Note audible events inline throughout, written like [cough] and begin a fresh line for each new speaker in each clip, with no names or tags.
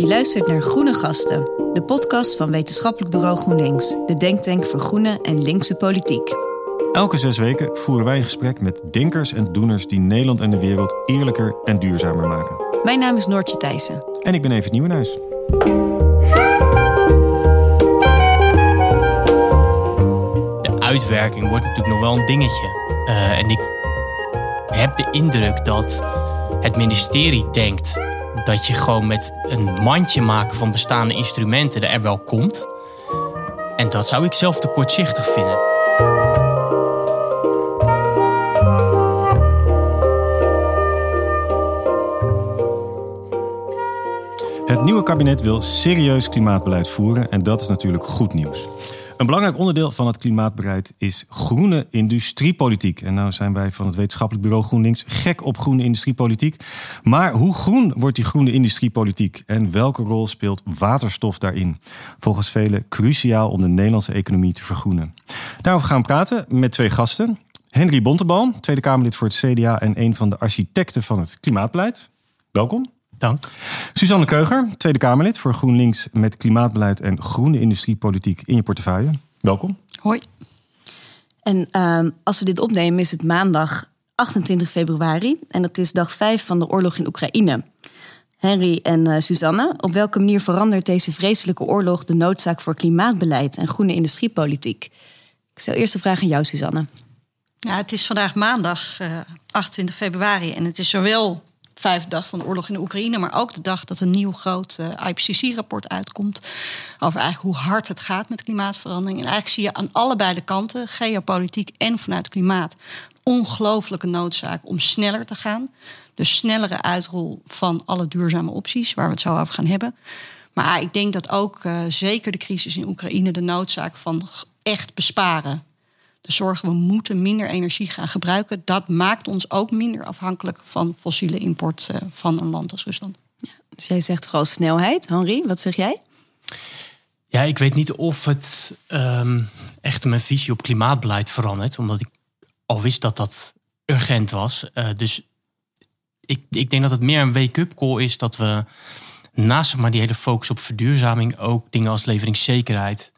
Je luistert naar Groene Gasten, de podcast van Wetenschappelijk Bureau GroenLinks, de denktank voor groene en linkse politiek.
Elke zes weken voeren wij een gesprek met denkers en doeners die Nederland en de wereld eerlijker en duurzamer maken.
Mijn naam is Noortje Thijssen.
En ik ben Even Nieuwenhuis.
De uitwerking wordt natuurlijk nog wel een dingetje. Uh, en ik heb de indruk dat het ministerie denkt dat je gewoon met een mandje maken van bestaande instrumenten er wel komt. En dat zou ik zelf te kortzichtig vinden.
Het nieuwe kabinet wil serieus klimaatbeleid voeren en dat is natuurlijk goed nieuws. Een belangrijk onderdeel van het klimaatbeleid is groene industriepolitiek. En nou zijn wij van het wetenschappelijk bureau GroenLinks gek op groene industriepolitiek. Maar hoe groen wordt die groene industriepolitiek en welke rol speelt waterstof daarin? Volgens velen cruciaal om de Nederlandse economie te vergroenen. Daarover gaan we praten met twee gasten. Henry Bontebal, Tweede Kamerlid voor het CDA en een van de architecten van het klimaatbeleid. Welkom.
Dank.
Suzanne Keuger, Tweede Kamerlid voor GroenLinks met klimaatbeleid en groene industriepolitiek in je portefeuille. Welkom.
Hoi. En uh, als we dit opnemen is het maandag 28 februari en dat is dag 5 van de oorlog in Oekraïne. Henry en uh, Suzanne, op welke manier verandert deze vreselijke oorlog de noodzaak voor klimaatbeleid en groene industriepolitiek? Ik stel eerst de vraag aan jou, Suzanne.
Ja, het is vandaag maandag uh, 28 februari en het is zowel vijfde dag van de oorlog in de Oekraïne, maar ook de dag dat een nieuw groot uh, IPCC-rapport uitkomt over eigenlijk hoe hard het gaat met klimaatverandering. En eigenlijk zie je aan allebei de kanten, geopolitiek en vanuit klimaat, ongelooflijke noodzaak om sneller te gaan. Dus snellere uitrol van alle duurzame opties, waar we het zo over gaan hebben. Maar ik denk dat ook uh, zeker de crisis in Oekraïne de noodzaak van echt besparen de zorgen we moeten minder energie gaan gebruiken. Dat maakt ons ook minder afhankelijk van fossiele import uh, van een land als Rusland.
Ja, dus jij zegt vooral snelheid. Henri, wat zeg jij?
Ja, ik weet niet of het um, echt mijn visie op klimaatbeleid verandert. Omdat ik al wist dat dat urgent was. Uh, dus ik, ik denk dat het meer een wake-up call is dat we naast maar die hele focus op verduurzaming ook dingen als leveringszekerheid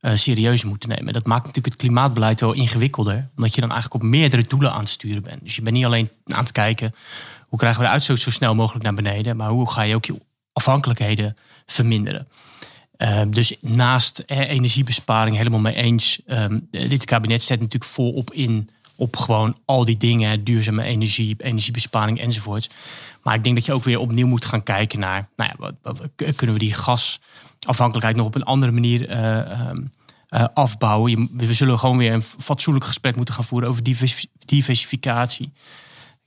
uh, serieus moeten nemen. Dat maakt natuurlijk het klimaatbeleid wel ingewikkelder, omdat je dan eigenlijk op meerdere doelen aan het sturen bent. Dus je bent niet alleen aan het kijken hoe krijgen we de uitstoot zo snel mogelijk naar beneden, maar hoe ga je ook je afhankelijkheden verminderen. Uh, dus naast eh, energiebesparing helemaal mee eens. Um, dit kabinet zet natuurlijk volop in op gewoon al die dingen, duurzame energie, energiebesparing enzovoorts. Maar ik denk dat je ook weer opnieuw moet gaan kijken naar, nou ja, wat, kunnen we die gas afhankelijkheid nog op een andere manier uh, uh, afbouwen. we zullen gewoon weer een fatsoenlijk gesprek moeten gaan voeren over diversificatie.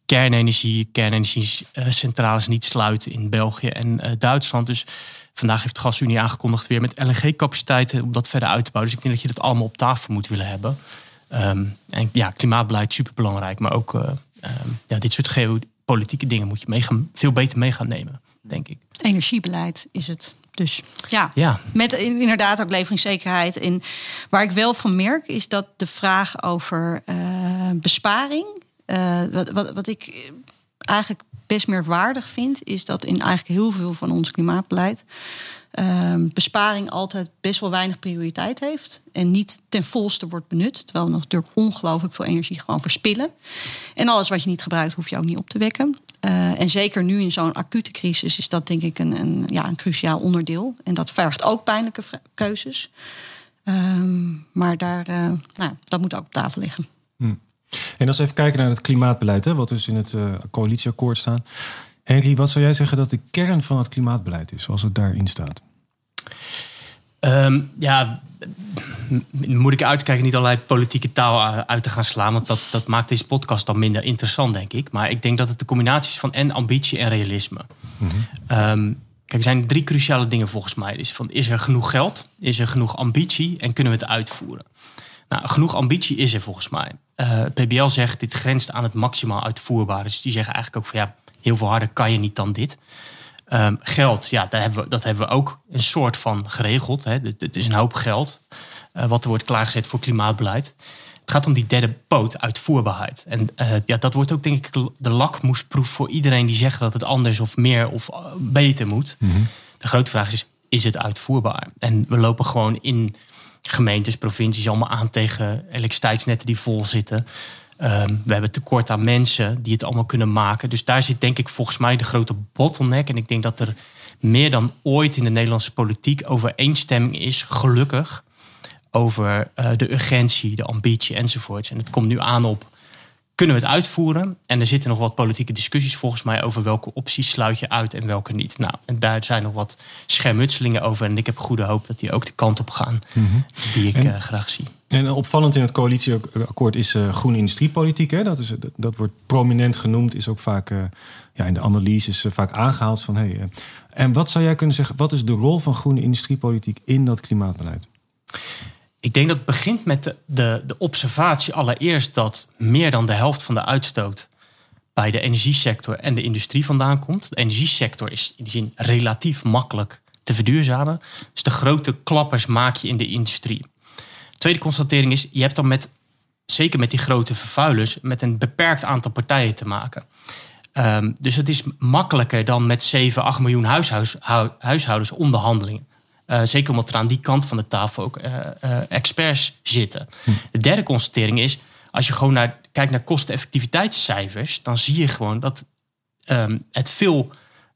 Kernenergie, kernenergiecentrales niet sluiten in België en Duitsland. Dus vandaag heeft de Gasunie aangekondigd weer met LNG-capaciteiten om dat verder uit te bouwen. Dus ik denk dat je dat allemaal op tafel moet willen hebben. Um, en ja, klimaatbeleid superbelangrijk, maar ook um, ja, dit soort geopolitieke dingen moet je mee veel beter mee gaan nemen, denk ik.
Energiebeleid is het. Dus ja, ja, met inderdaad ook leveringszekerheid. En waar ik wel van merk is dat de vraag over uh, besparing, uh, wat, wat, wat ik eigenlijk best merkwaardig vind, is dat in eigenlijk heel veel van ons klimaatbeleid uh, besparing altijd best wel weinig prioriteit heeft. En niet ten volste wordt benut. Terwijl we nog natuurlijk ongelooflijk veel energie gewoon verspillen. En alles wat je niet gebruikt, hoef je ook niet op te wekken. Uh, en zeker nu in zo'n acute crisis is dat denk ik een, een, ja, een cruciaal onderdeel. En dat vergt ook pijnlijke keuzes. Um, maar daar, uh, nou, dat moet ook op tafel liggen.
Hm. En als we even kijken naar het klimaatbeleid, hè, wat dus in het uh, coalitieakkoord staat. Henry, wat zou jij zeggen dat de kern van het klimaatbeleid is, zoals het daarin staat?
Um, ja, moet ik uitkijken niet allerlei politieke taal uit te gaan slaan. Want dat, dat maakt deze podcast dan minder interessant, denk ik. Maar ik denk dat het de combinatie is van en ambitie en realisme. Mm -hmm. um, kijk, er zijn drie cruciale dingen volgens mij. Dus van, is er genoeg geld? Is er genoeg ambitie? En kunnen we het uitvoeren? Nou, genoeg ambitie is er volgens mij. Uh, PBL zegt dit grenst aan het maximaal uitvoerbare. Dus die zeggen eigenlijk ook van ja, heel veel harder kan je niet dan dit. Um, geld, ja, daar hebben we, dat hebben we ook een soort van geregeld. Hè. Het, is een hoop geld uh, wat er wordt klaargezet voor klimaatbeleid. Het gaat om die derde poot, uitvoerbaarheid. En uh, ja, dat wordt ook denk ik de lakmoesproef voor iedereen die zegt dat het anders of meer of beter moet. Mm -hmm. De grote vraag is, is het uitvoerbaar? En we lopen gewoon in gemeentes, provincies allemaal aan tegen elektriciteitsnetten die vol zitten. Ehm, we hebben tekort aan mensen die het allemaal kunnen maken. Dus daar zit denk ik volgens mij de grote bottleneck. En ik denk dat er meer dan ooit in de Nederlandse politiek overeenstemming is, gelukkig, over uh, de urgentie, de ambitie enzovoorts. En het komt nu aan op kunnen we het uitvoeren? En er zitten nog wat politieke discussies volgens mij over welke opties sluit je uit en welke niet. Nou, en daar zijn nog wat schermutselingen over. En ik heb goede hoop dat die ook de kant op gaan mhm. die ik eh, graag zie.
En opvallend in het coalitieakkoord is uh, groene industriepolitiek. Hè? Dat, is, dat, wordt prominent genoemd, is ook vaak uh, ja, in de analyses vaak aangehaald van hey, en wat zou jij kunnen zeggen, wat is de rol van groene industriepolitiek in dat klimaatbeleid?
Ik denk dat het begint met de, de, de observatie allereerst dat meer dan de helft van de uitstoot bij de energiesector en de industrie vandaan komt. De energiesector is in die zin relatief makkelijk te verduurzamen. Dus de grote klappers maak je in de industrie. Tweede constatering is, je hebt dan met, zeker met die grote vervuilers, met een beperkt aantal partijen te maken. Um, dus het is makkelijker dan met 7, 8 miljoen huishuis, huishoudens onderhandelingen. Uh, zeker omdat er aan die kant van de tafel ook uh, uh, experts zitten. Hm. De derde constatering is, als je gewoon naar, kijkt naar kosteneffectiviteitscijfers, dan zie je gewoon dat um, het veel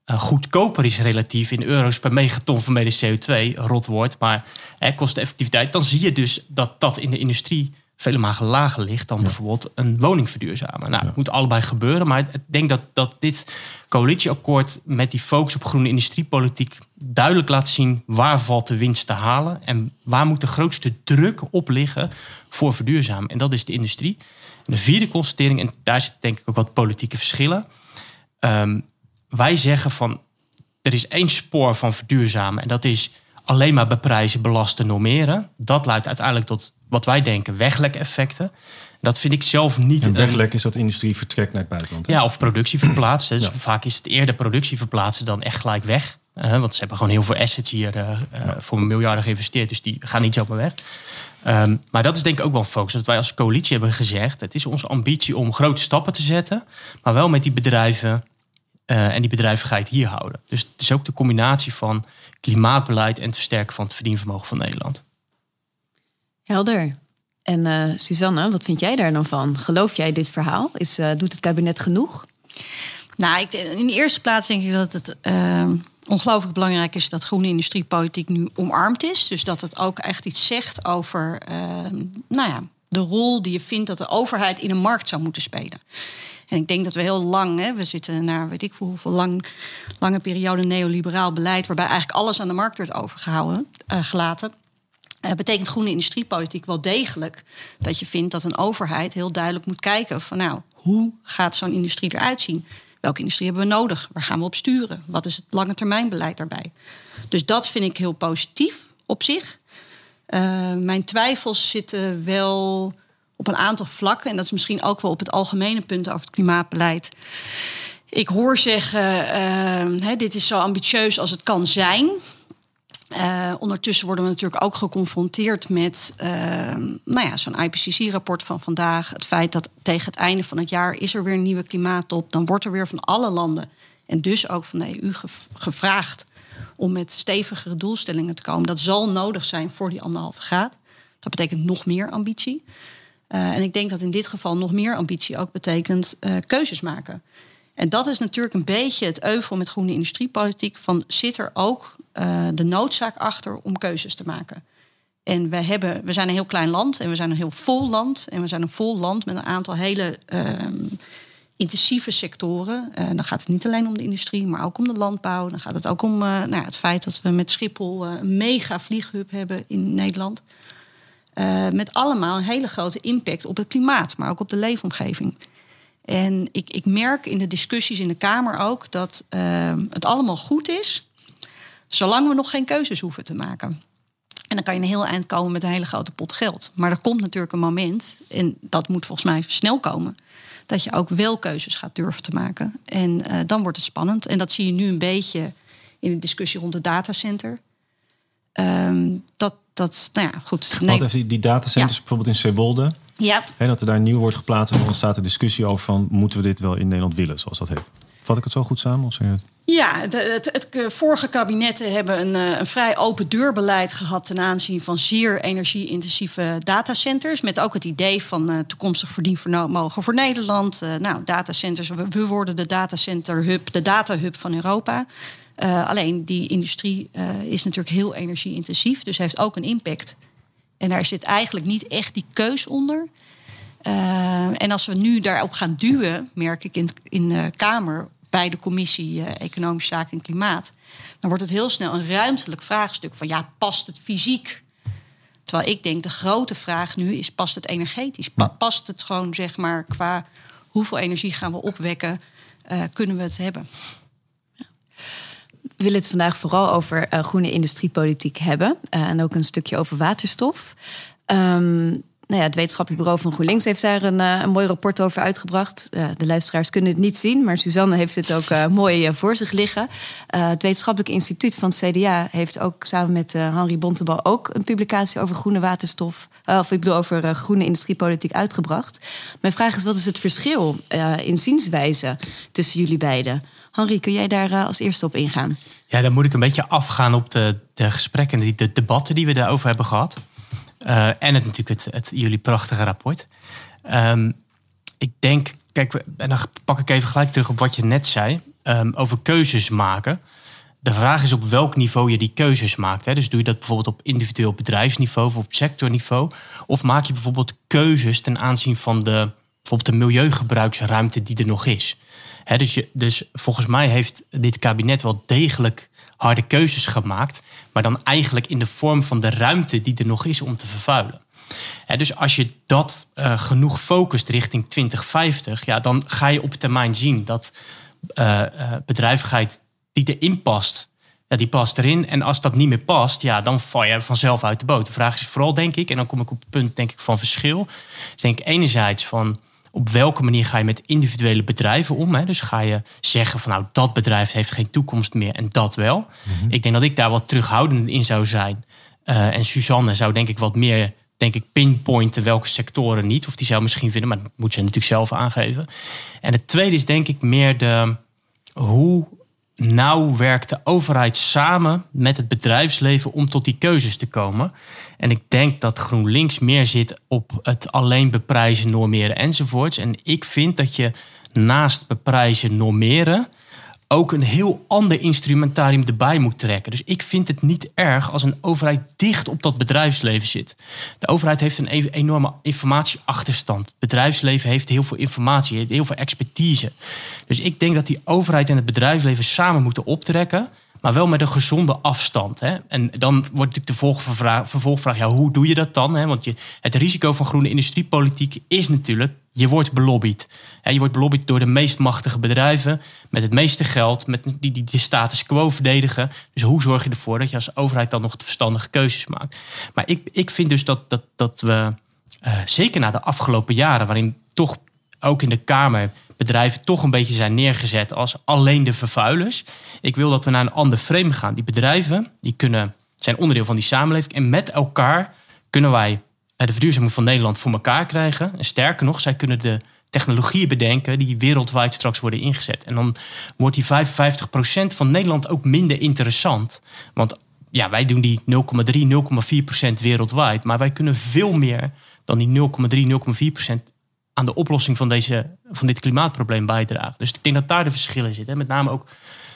goedkoper is relatief in euro's per megaton vanwege CO2, rot woord, maar kosteneffectiviteit, dan zie je dus dat dat in de industrie vele magen lager ligt dan bijvoorbeeld een woning verduurzamen. Nou, het moet allebei gebeuren, maar ik denk dat, dat dit coalitieakkoord met die focus op groene industriepolitiek duidelijk laat zien waar valt de winst te halen en waar moet de grootste druk op liggen voor verduurzamen. En dat is de industrie. En de vierde constatering, en daar zitten denk ik ook wat politieke verschillen. Um, wij zeggen van er is één spoor van verduurzamen en dat is alleen maar beprijzen, belasten, normeren. Dat leidt uiteindelijk tot wat wij denken weglek-effecten. Dat vind ik zelf niet.
En weglek is dat industrie vertrekt naar het buitenland.
Ja, of productie verplaatst. Dus vaak is het eerder productie verplaatsen dan echt gelijk weg. Uh, want ze hebben gewoon heel veel assets hier uh, voor miljarden geïnvesteerd. Dus die gaan niet zomaar weg. Um, maar dat is denk ik ook wel een focus. Dat wij als coalitie hebben gezegd... het is onze ambitie om grote stappen te zetten... maar wel met die bedrijven en die bedrijvigheid hier houden. Dus het is ook de combinatie van klimaatbeleid... en het versterken van het verdienvermogen van Nederland.
Helder. En uh, Suzanne, wat vind jij daar dan van? Geloof jij dit verhaal? Is, uh, doet het kabinet genoeg?
Nou, ik, in de eerste plaats denk ik dat het uh, ongelooflijk belangrijk is dat groene industriepolitiek nu omarmd is. Dus dat het ook echt iets zegt over nou ja, de rol die je vindt dat de overheid in een markt zou moeten spelen. En ik denk dat we heel lang, hè, we zitten naar weet ik hoeveel lang, lange periode neoliberaal beleid, waarbij eigenlijk alles aan de markt werd overgehouden, gelaten. Uh, betekent groene industriepolitiek wel degelijk dat je vindt dat een overheid heel duidelijk moet kijken van nou, hoe gaat zo'n industrie eruit zien? Welke industrie hebben we nodig? Waar gaan we op sturen? Wat is het lange termijn beleid daarbij? Dus dat vind ik heel positief op zich. Uh, mijn twijfels zitten wel op een aantal vlakken. En dat is misschien ook wel op het algemene punt over het klimaatbeleid. Ik hoor zeggen, uh, dit is zo ambitieus als het kan zijn. Uh, ondertussen worden we natuurlijk ook geconfronteerd met uh, nou ja, zo'n IPCC-rapport van vandaag. Het feit dat tegen het einde van het jaar is er weer een nieuwe klimaattop. Dan wordt er weer van alle landen en dus ook van de EU gevraagd om met stevigere doelstellingen te komen. Dat zal nodig zijn voor die anderhalve graad. Dat betekent nog meer ambitie. Uh, en ik denk dat in dit geval nog meer ambitie ook betekent keuzes maken. En dat is natuurlijk een beetje het euvel met groene industriepolitiek. Van zit er ook uh, de noodzaak achter om keuzes te maken? En we, hebben, we zijn een heel klein land en we zijn een heel vol land. En we zijn een vol land met een aantal hele uh, intensieve sectoren. Uh, dan gaat het niet alleen om de industrie, maar ook om de landbouw. Dan gaat het ook om nou, het feit dat we met Schiphol een mega vlieghub hebben in Nederland. Met allemaal een hele grote impact op het klimaat, maar ook op de leefomgeving. En ik, ik merk in de discussies in de Kamer ook dat uh, het allemaal goed is, zolang we nog geen keuzes hoeven te maken. En dan kan je een heel eind komen met een hele grote pot geld. Maar er komt natuurlijk een moment, en dat moet volgens mij snel komen, dat je ook wel keuzes gaat durven te maken. En uh, dan wordt het spannend. En dat zie je nu een beetje in de discussie rond het datacenter. Um, dat, dat, nou ja, goed.
Nee. Wat die, die datacenters bijvoorbeeld in Zeewolde?
Ja.
En dat er daar nieuw wordt geplaatst en dan ontstaat de discussie over van moeten we dit wel in Nederland willen, zoals dat heet. Vat ik het zo goed samen? Of zeg je
Ja, het, het, het, vorige kabinetten hebben een, eh, een, vrij open deurbeleid gehad ten aanzien van zeer energie-intensieve datacenters. Met ook het idee van uh, toekomstig verdienvermogen voor Nederland. Uh, nou, datacenters, we, worden de datacenter hub, de data hub van Europa. Alleen die industrie is natuurlijk heel energie-intensief, dus heeft ook een impact. En daar zit eigenlijk niet echt die keus onder. en als we nu daarop gaan duwen, merk ik in, in de Kamer bij de commissie Economische Zaken en Klimaat, dan wordt het heel snel een ruimtelijk vraagstuk van ja, past het fysiek? Terwijl ik denk de grote vraag nu is: past het energetisch? past het gewoon zeg maar qua hoeveel energie gaan we opwekken? Kunnen we het hebben?
Willen het vandaag vooral over uh, groene industriepolitiek hebben en ook een stukje over waterstof. Um, nou ja, het wetenschappelijk bureau van GroenLinks heeft daar een, uh, een mooi rapport over uitgebracht. De luisteraars kunnen het niet zien, maar Suzanne heeft het ook mooi voor zich liggen. het wetenschappelijk instituut van het CDA heeft ook samen met Henri Bontebal ook een publicatie over groene waterstof, of ik bedoel over groene industriepolitiek uitgebracht. Mijn vraag is: wat is het verschil in zienswijze tussen jullie beiden? Henri, kun jij daar als eerste op ingaan?
Ja, dan moet ik een beetje afgaan op de, de gesprekken, de, de debatten die we daarover hebben gehad. Uh, en natuurlijk het, het, jullie prachtige rapport. Um, ik denk, kijk, en dan pak ik even gelijk terug op wat je net zei. Um, over keuzes maken. De vraag is op welk niveau je die keuzes maakt. Hè? Dus doe je dat bijvoorbeeld op individueel bedrijfsniveau of op sectorniveau? Of maak je bijvoorbeeld keuzes ten aanzien van de, bijvoorbeeld de milieugebruiksruimte die er nog is? Dus, je, dus volgens mij heeft dit kabinet wel degelijk harde keuzes gemaakt, maar dan eigenlijk in de vorm van de ruimte die er nog is om te vervuilen. dus als je dat uh, genoeg focust richting 2050, ja, dan ga je op termijn zien dat uh, bedrijvigheid die erin past, ja, die past erin. En als dat niet meer past, ja, dan val je vanzelf uit de boot. De vraag is vooral, denk ik, en dan kom ik op het punt denk ik, van verschil. Dus denk enerzijds van op welke manier ga je met individuele bedrijven om? Hè? Dus ga je zeggen van nou, dat bedrijf heeft geen toekomst meer en dat wel. Mhm. Ik denk dat ik daar wat terughoudend in zou zijn. Uh, en Suzanne zou denk ik wat meer denk ik, pinpointen welke sectoren niet. Of die zou misschien vinden, maar dat moet ze natuurlijk zelf aangeven. En het tweede is denk ik meer de hoe nauw werkt de overheid samen met het bedrijfsleven om tot die keuzes te komen. En ik denk dat GroenLinks meer zit op het alleen beprijzen, normeren enzovoorts. En ik vind dat je naast beprijzen, normeren ook een heel ander instrumentarium erbij moet trekken. Dus ik vind het niet erg als een overheid dicht op dat bedrijfsleven zit. De overheid heeft een enorme informatieachterstand. Het bedrijfsleven heeft heel veel informatie, heel veel expertise. Dus ik denk dat die overheid en het bedrijfsleven samen moeten optrekken maar wel met een gezonde afstand. Hè? En dan wordt natuurlijk de vervolgvraag, vervolgvraag ja, hoe doe je dat dan? Hè? Want je, het risico van groene industriepolitiek is natuurlijk, je wordt belobbyd. Je wordt belobbyd door de meest machtige bedrijven, met het meeste geld, met die, die de status quo verdedigen. Dus hoe zorg je ervoor dat je als overheid dan nog verstandige keuzes maakt? Maar ik, ik vind dus dat, dat, dat we, uh, zeker na de afgelopen jaren, waarin toch ook in de Kamer bedrijven toch een beetje zijn neergezet als alleen de vervuilers. Ik wil dat we naar een ander frame gaan. Die bedrijven die kunnen, zijn onderdeel van die samenleving. En met elkaar kunnen wij de verduurzaming van Nederland voor elkaar krijgen. En sterker nog, zij kunnen de technologieën bedenken die wereldwijd straks worden ingezet. En dan wordt die 55% van Nederland ook minder interessant. Want ja, wij doen die 0,3, 0,4% wereldwijd. Maar wij kunnen veel meer dan die 0,3, 0,4% aan de oplossing van, deze, van dit klimaatprobleem bijdragen. Dus ik denk dat daar de verschillen zitten. Met name ook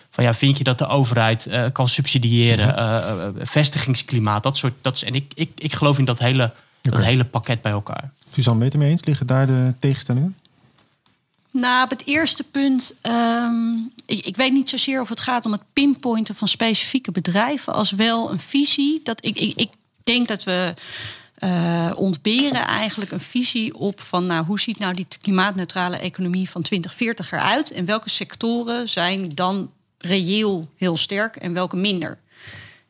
van ja, vind je dat de overheid uh, kan subsidiëren, uh, vestigingsklimaat, dat soort. Dat, en ik, ik, ik geloof in dat hele, dat hele pakket bij elkaar.
Suzanne, weet je mee eens? Liggen daar de tegenstellingen?
Nou, op het eerste punt, um, ik, ik, weet niet zozeer of het gaat om het pinpointen van specifieke bedrijven, als wel een visie. Dat ik, ik, ik denk dat we uh, ontberen eigenlijk een visie op van nou, hoe ziet nou die klimaatneutrale economie van 2040 eruit en welke sectoren zijn dan reëel heel sterk en welke minder.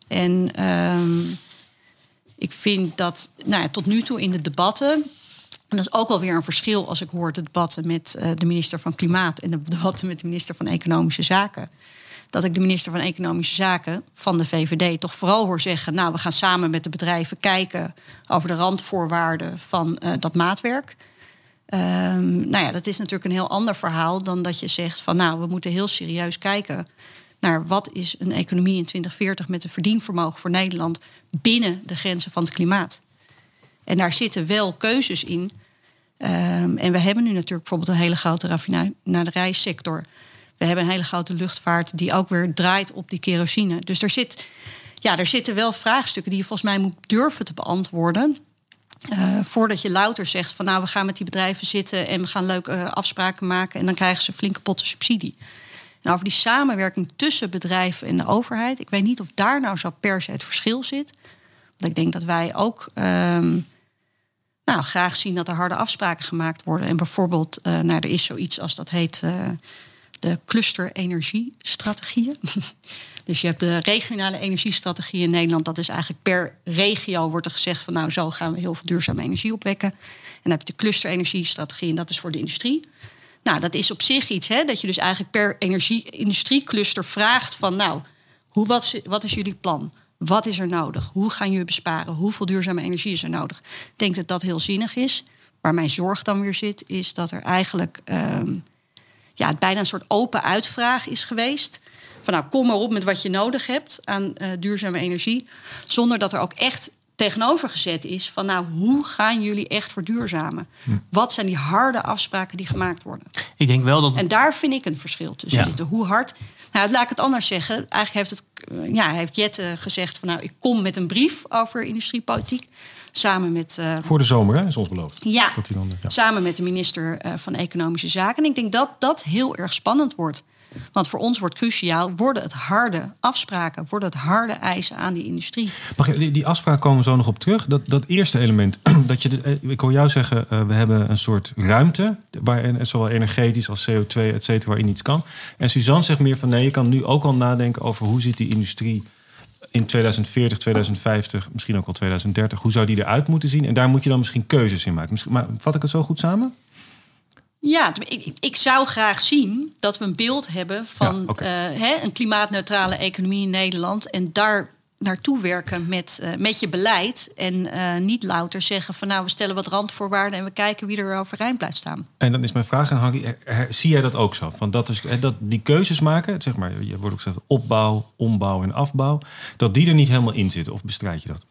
En um, ik vind dat nou ja, tot nu toe in de debatten en dat is ook wel weer een verschil als ik hoor de debatten met uh, de minister van Klimaat en de [laughs] debatten met de minister van Economische Zaken dat ik de minister van Economische Zaken van de VVD toch vooral hoor zeggen: Nou, we gaan samen met de bedrijven kijken over de randvoorwaarden van uh, dat maatwerk. Um, nou ja, dat is natuurlijk een heel ander verhaal dan dat je zegt van nou, we moeten heel serieus kijken naar wat is een economie in 2040 met een verdienvermogen voor Nederland binnen de grenzen van het klimaat. En daar zitten wel keuzes in. Ehm, en we hebben nu natuurlijk bijvoorbeeld een hele grote raffinaderijsector. We hebben een hele grote luchtvaart die ook weer draait op die kerosine. Dus er, zit, ja, er zitten wel vraagstukken die je volgens mij moet durven te beantwoorden. Uh, voordat je louter zegt van nou, we gaan met die bedrijven zitten en we gaan leuke uh, afspraken maken en dan krijgen ze flinke potten subsidie. En over die samenwerking tussen bedrijven en de overheid, ik weet niet of daar nou zo per se het verschil zit. Want ik denk dat wij ook um, nou, graag zien dat er harde afspraken gemaakt worden. En bijvoorbeeld, uh, nou, er is zoiets als dat heet de cluster-energiestrategieën. [laughs] dus je hebt de regionale energiestrategie in Nederland. Dat is eigenlijk per regio wordt er gezegd van nou zo gaan we heel veel duurzame energie opwekken. En dan heb je de cluster-energiestrategie en dat is voor de industrie. Nou, dat is op zich iets, hè, dat je dus eigenlijk per energie-industriecluster vraagt van nou, hoe, wat, is, wat is jullie plan? Wat is er nodig? Hoe gaan jullie besparen? Hoeveel duurzame energie is er nodig? Ik denk dat dat heel zinnig is. Waar mijn zorg dan weer zit, is dat er eigenlijk um, ja, het bijna een soort open uitvraag is geweest. Van nou, kom maar op met wat je nodig hebt aan uh, duurzame energie. Zonder dat er ook echt tegenover gezet is van nou, hoe gaan jullie echt verduurzamen? Hm. Wat zijn die harde afspraken die gemaakt worden?
Ik denk wel dat.
En daar vind ik een verschil tussen zitten. Hoe hard. Nou, laat ik het anders zeggen. Eigenlijk heeft, het, ja, heeft Jette gezegd van nou, ik kom met een brief over industriepolitiek. Samen met. Uh,
Voor de zomer, hè, is ons beloofd.
Ja, dat dan, ja. samen met de minister uh, van Economische Zaken. En ik denk dat dat heel erg spannend wordt. Want voor ons wordt cruciaal, worden het harde afspraken, worden het harde eisen aan die industrie.
Die, die afspraken komen zo nog op terug. Dat, dat eerste element, [clears throat] dat je, eh, ik hoor jou zeggen, uh, we hebben een soort ruimte, waarin zowel energetisch als CO2, et cetera, waarin iets kan. En Suzanne zegt meer van nee, je kan nu ook al nadenken over hoe zit die industrie in 2040, 2050, misschien ook wel 2030, hoe zou die eruit moeten zien? En daar moet je dan misschien keuzes in maken. Maar vat ik het zo goed samen?
Ja, ik, ik zou graag zien dat we een beeld hebben van ja, okay. uh, hè, een klimaatneutrale economie in Nederland. En daar naartoe werken met, uh, met je beleid. En uh, niet louter zeggen van nou, we stellen wat randvoorwaarden en we kijken wie er overeind blijft staan.
En dan is mijn vraag aan Hanky, zie jij dat ook zo? Want dat is dat die keuzes maken, zeg maar, je wordt ook gezegd opbouw, ombouw en afbouw, dat die er niet helemaal in zitten. Of bestrijd je dat?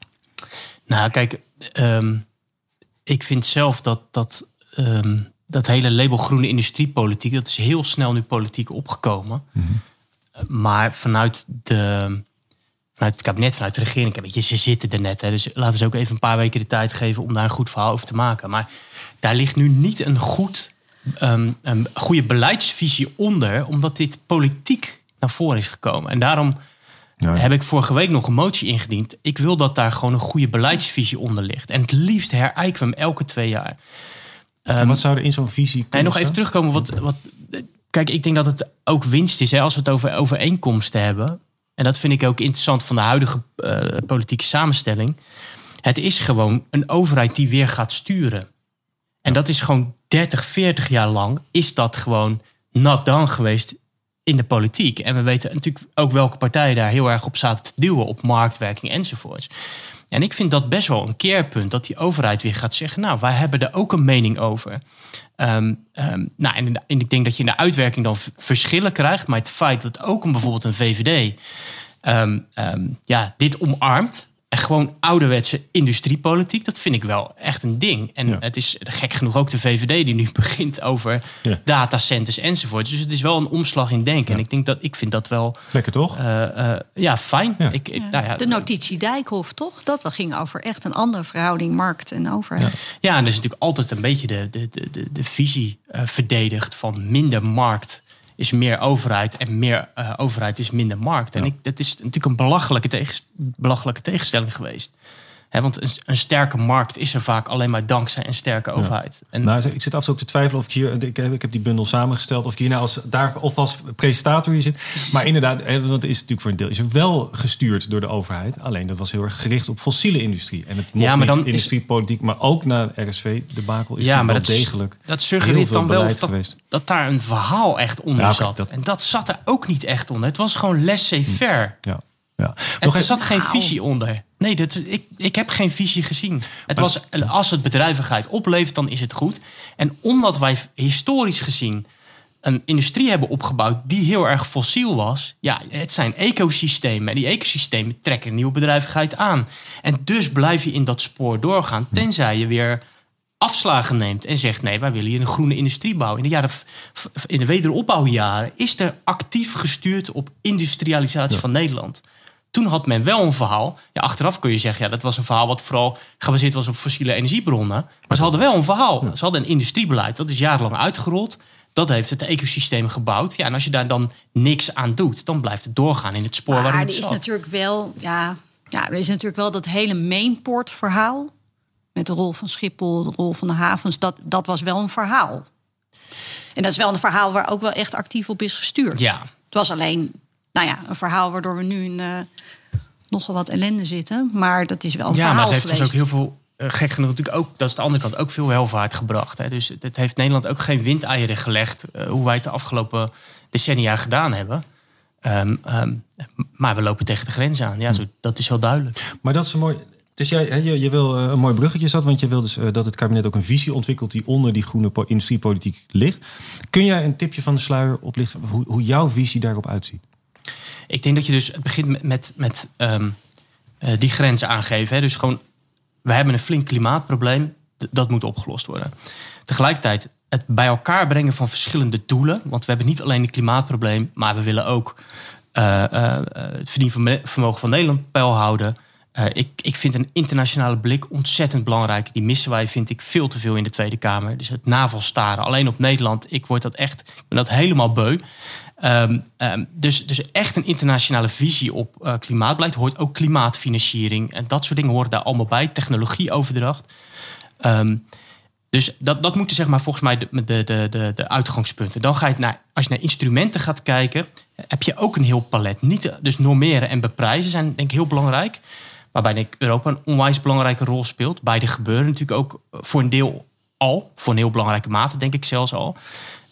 Nou, kijk, um, ik vind zelf dat dat. Um, dat hele label groene industriepolitiek, dat is heel snel nu politiek opgekomen. Mm -hmm. Maar vanuit de, vanuit het kabinet, vanuit de regering. Weet je, ze zitten er net. Hè, dus laten we ook even een paar weken de tijd geven om daar een goed verhaal over te maken. Maar daar ligt nu niet een, goed, um, een goede beleidsvisie onder, omdat dit politiek naar voren is gekomen. En daarom ja. heb ik vorige week nog een motie ingediend. Ik wil dat daar gewoon een goede beleidsvisie onder ligt. En het liefst herijken we hem elke twee jaar.
Um, wat zou er in zo'n visie
En nog even terugkomen. Wat, wat, kijk, ik denk dat het ook winst is hè, als we het over overeenkomsten hebben. En dat vind ik ook interessant van de huidige uh, politieke samenstelling. Het is gewoon een overheid die weer gaat sturen. En dat is gewoon 30, 40 jaar lang is dat gewoon nat dan geweest in de politiek. En we weten natuurlijk ook welke partijen daar heel erg op zaten te duwen, op marktwerking enzovoorts. En ik vind dat best wel een keerpunt dat die overheid weer gaat zeggen: Nou, wij hebben er ook een mening over. Um, um, nou, en, ik denk dat je in de uitwerking dan verschillen krijgt. Maar het feit dat ook een, bijvoorbeeld een VVD um, ja, dit omarmt. En gewoon ouderwetse industriepolitiek, dat vind ik wel echt een ding. En ja. het is gek genoeg ook de VVD die nu [laughs] begint over ja. datacenters enzovoort. Dus het is wel een omslag in denken. Ja. En ik denk dat ik vind dat wel.
Lekker toch?
Uh, uh, ja, fijn. Ik, ik, nou
de notitie Dijkhoff, toch? Dat ging over echt een andere verhouding markt en overheid.
Ja, en er is natuurlijk altijd een beetje de, de, de, de, visie uh, verdedigd van minder markt is meer overheid en meer uh, overheid is minder markt. En ik, dat is natuurlijk een belachelijke, tegen, belachelijke tegenstelling geweest. He, want een, een, sterke markt is er vaak alleen maar dankzij een sterke overheid.
En nou, ik zit af en toe te twijfelen of ik hier... Ik heb, ik heb die bundel samengesteld. Of ik hier nou als, daar, of als presentator hier zit. Maar inderdaad, want het is natuurlijk voor een deel... is er wel gestuurd door de overheid. Alleen dat was heel erg gericht op fossiele industrie. En het mocht ja, maar dan industriepolitiek. Maar ook na RSV-debakel is ja, maar wel
dat,
degelijk
Dat suggereert dan wel dat, dat, daar een verhaal echt onder ja, zat. Dat, en dat zat er ook niet echt onder. Het was gewoon laissez-faire. Ja. Ja. En er zat geen visie onder. Nee, dat, ik, ik heb geen visie gezien. Het was, als het bedrijvigheid oplevert, dan is het goed. En omdat wij historisch gezien een industrie hebben opgebouwd die heel erg fossiel was. Ja, het zijn ecosystemen. En die ecosystemen trekken nieuwe bedrijvigheid aan. En dus blijf je in dat spoor doorgaan. Tenzij je weer afslagen neemt en zegt: nee, wij willen hier een groene industrie bouwen. In de, jaren, in de wederopbouwjaren is er actief gestuurd op industrialisatie van Nederland. Toen had men wel een verhaal. Ja, achteraf kun je zeggen, ja, dat was een verhaal wat vooral gebaseerd was op fossiele energiebronnen. Maar ze hadden wel een verhaal. Ze hadden een industriebeleid. Dat is jarenlang uitgerold. Dat heeft het ecosysteem gebouwd. Ja, en als je daar dan niks aan doet, dan blijft het doorgaan in het spoor maar waarin het
er is natuurlijk wel, ja, ja, er is natuurlijk wel dat hele mainport verhaal. Met de rol van Schiphol, de rol van de havens. Dat, dat was wel een verhaal. En dat is wel een verhaal waar ook wel echt actief op is gestuurd.
Ja.
Het was alleen, nou ja, een verhaal waardoor we nu in uh, nogal wat ellende zitten. Maar dat is wel een ja, verhaal
maar het
heeft
dus ook heel veel uh, gek genoeg natuurlijk ook, dat is de andere kant, ook veel welvaart gebracht. Hè. Dus het heeft Nederland ook geen windeieren gelegd, uh, hoe wij het de afgelopen decennia gedaan hebben. Um, um, maar we lopen tegen de grens aan. Ja, zo, dat is wel duidelijk.
Maar dat is een mooi. Dus jij, je, je wil een mooi bruggetje zat, want je wil dus dat het kabinet ook een visie ontwikkelt die onder die groene industriepolitiek ligt. Kun jij een tipje van de sluier oplichten hoe, hoe jouw visie daarop uitziet?
Ik denk dat je dus het begint met, met, met um, uh, die grenzen aangeven. Hè. Dus gewoon we hebben een flink klimaatprobleem. Dat moet opgelost worden. Tegelijkertijd het bij elkaar brengen van verschillende doelen. Want we hebben niet alleen een klimaatprobleem, maar we willen ook uh, uh, het verdienvermogen van Nederland peil houden. Uh, ik, ik vind een internationale blik ontzettend belangrijk. Die missen wij, vind ik, veel te veel in de Tweede Kamer. Dus het navelstaren alleen op Nederland. Ik word dat echt, ik ben dat helemaal beu. Um, um, dus, dus echt een internationale visie op uh, klimaatbeleid hoort ook klimaatfinanciering en dat soort dingen horen daar allemaal bij, technologieoverdracht. Um, dus dat, dat moeten zeg maar volgens mij de, de, de, de, uitgangspunten. Dan ga je naar, als je naar instrumenten gaat kijken, heb je ook een heel palet. Niet, dus normeren en beprijzen zijn denk ik heel belangrijk. Waarbij Europa een onwijs belangrijke rol speelt. Beide gebeuren natuurlijk ook voor een deel al, voor een heel belangrijke mate denk ik zelfs al.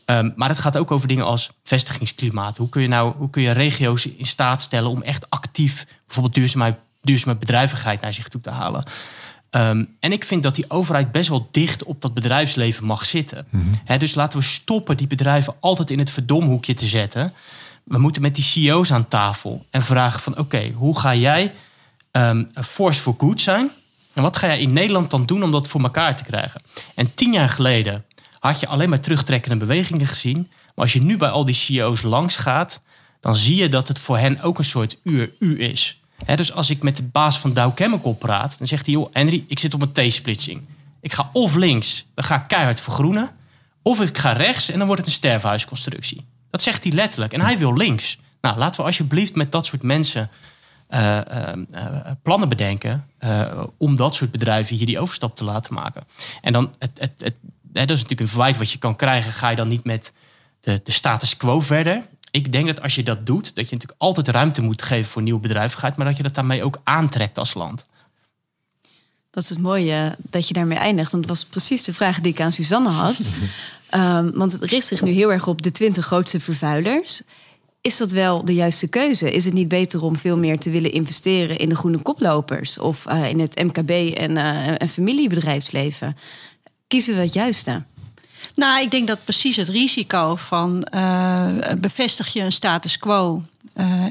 Um, maar het gaat ook over dingen als vestigingsklimaat. Hoe kun je nou hoe kun je regio's in staat stellen om echt actief bijvoorbeeld duurzame, duurzame bedrijvigheid naar zich toe te halen? Um, en ik vind dat die overheid best wel dicht op dat bedrijfsleven mag zitten. Mm dus laten we stoppen die bedrijven altijd in het verdomhoekje te zetten. We moeten met die CEO's aan tafel en vragen van oké, hoe ga jij um, een force for good zijn? En wat ga jij in Nederland dan doen om dat voor elkaar te krijgen? En tien jaar geleden had je alleen maar terugtrekkende bewegingen gezien. Maar als je nu bij al die CEO's langs gaat, dan zie je dat het voor hen ook een soort uur-u is. dus als ik met de baas van Dow Chemical praat, dan zegt hij: joh, Henry, ik zit op een T-splitsing. Ik ga of links, dan ga ik keihard vergroenen. Of ik ga rechts en dan wordt het een sterfhuisconstructie. Dat zegt hij letterlijk. En hij wil links. Nou, laten we alsjeblieft met dat soort mensen uh, uh, plannen bedenken. om dat soort bedrijven hier die overstap te laten maken. En dan het, het, het, dat is natuurlijk een verwijt wat je kan krijgen. Ga je dan niet met de, de status quo verder? Ik denk dat als je dat doet, dat je natuurlijk altijd ruimte moet geven voor nieuwe bedrijvigheid, maar dat je dat daarmee ook aantrekt als land.
Dat is het mooie dat je daarmee eindigt. Want dat was precies de vraag die ik aan Suzanne had. um, [laughs] want het richt zich nu heel erg op de 20 grootste vervuilers. Is dat wel de juiste keuze? Is het niet beter om veel meer te willen investeren in de groene koplopers of uh, in het MKB en, uh, en familiebedrijfsleven? kiezen we het juiste?
Nou, ik denk dat precies het risico van uh, bevestig je een status quo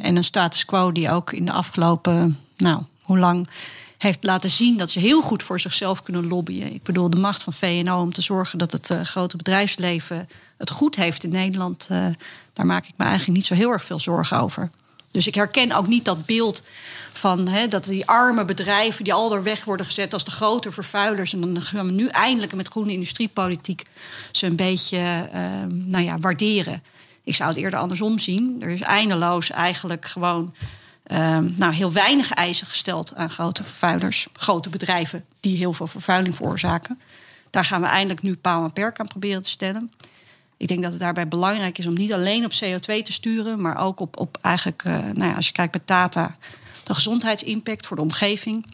en een status quo die ook in de afgelopen, nou, hoe lang heeft laten zien dat ze heel goed voor zichzelf kunnen lobbyen. Ik bedoel, de macht van VNO om te zorgen dat het grote bedrijfsleven het goed heeft in Nederland, daar maak ik me eigenlijk niet zo heel erg veel zorgen over. Dus ik herken ook niet dat beeld van hè, dat die arme bedrijven die al door weg worden gezet als de grote vervuilers. En dan gaan we nu eindelijk met groene industriepolitiek ze een beetje uh, nou ja, waarderen. Ik zou het eerder andersom zien. Er is eindeloos eigenlijk gewoon uh, nou, heel weinig eisen gesteld aan grote vervuilers. Grote bedrijven die heel veel vervuiling veroorzaken. Daar gaan we eindelijk nu paal en perk aan proberen te stellen. Ik denk dat het daarbij belangrijk is om niet alleen op CO2 te sturen, maar ook op, op eigenlijk, uh, nou ja, als je kijkt bij Tata, de gezondheidsimpact voor de omgeving.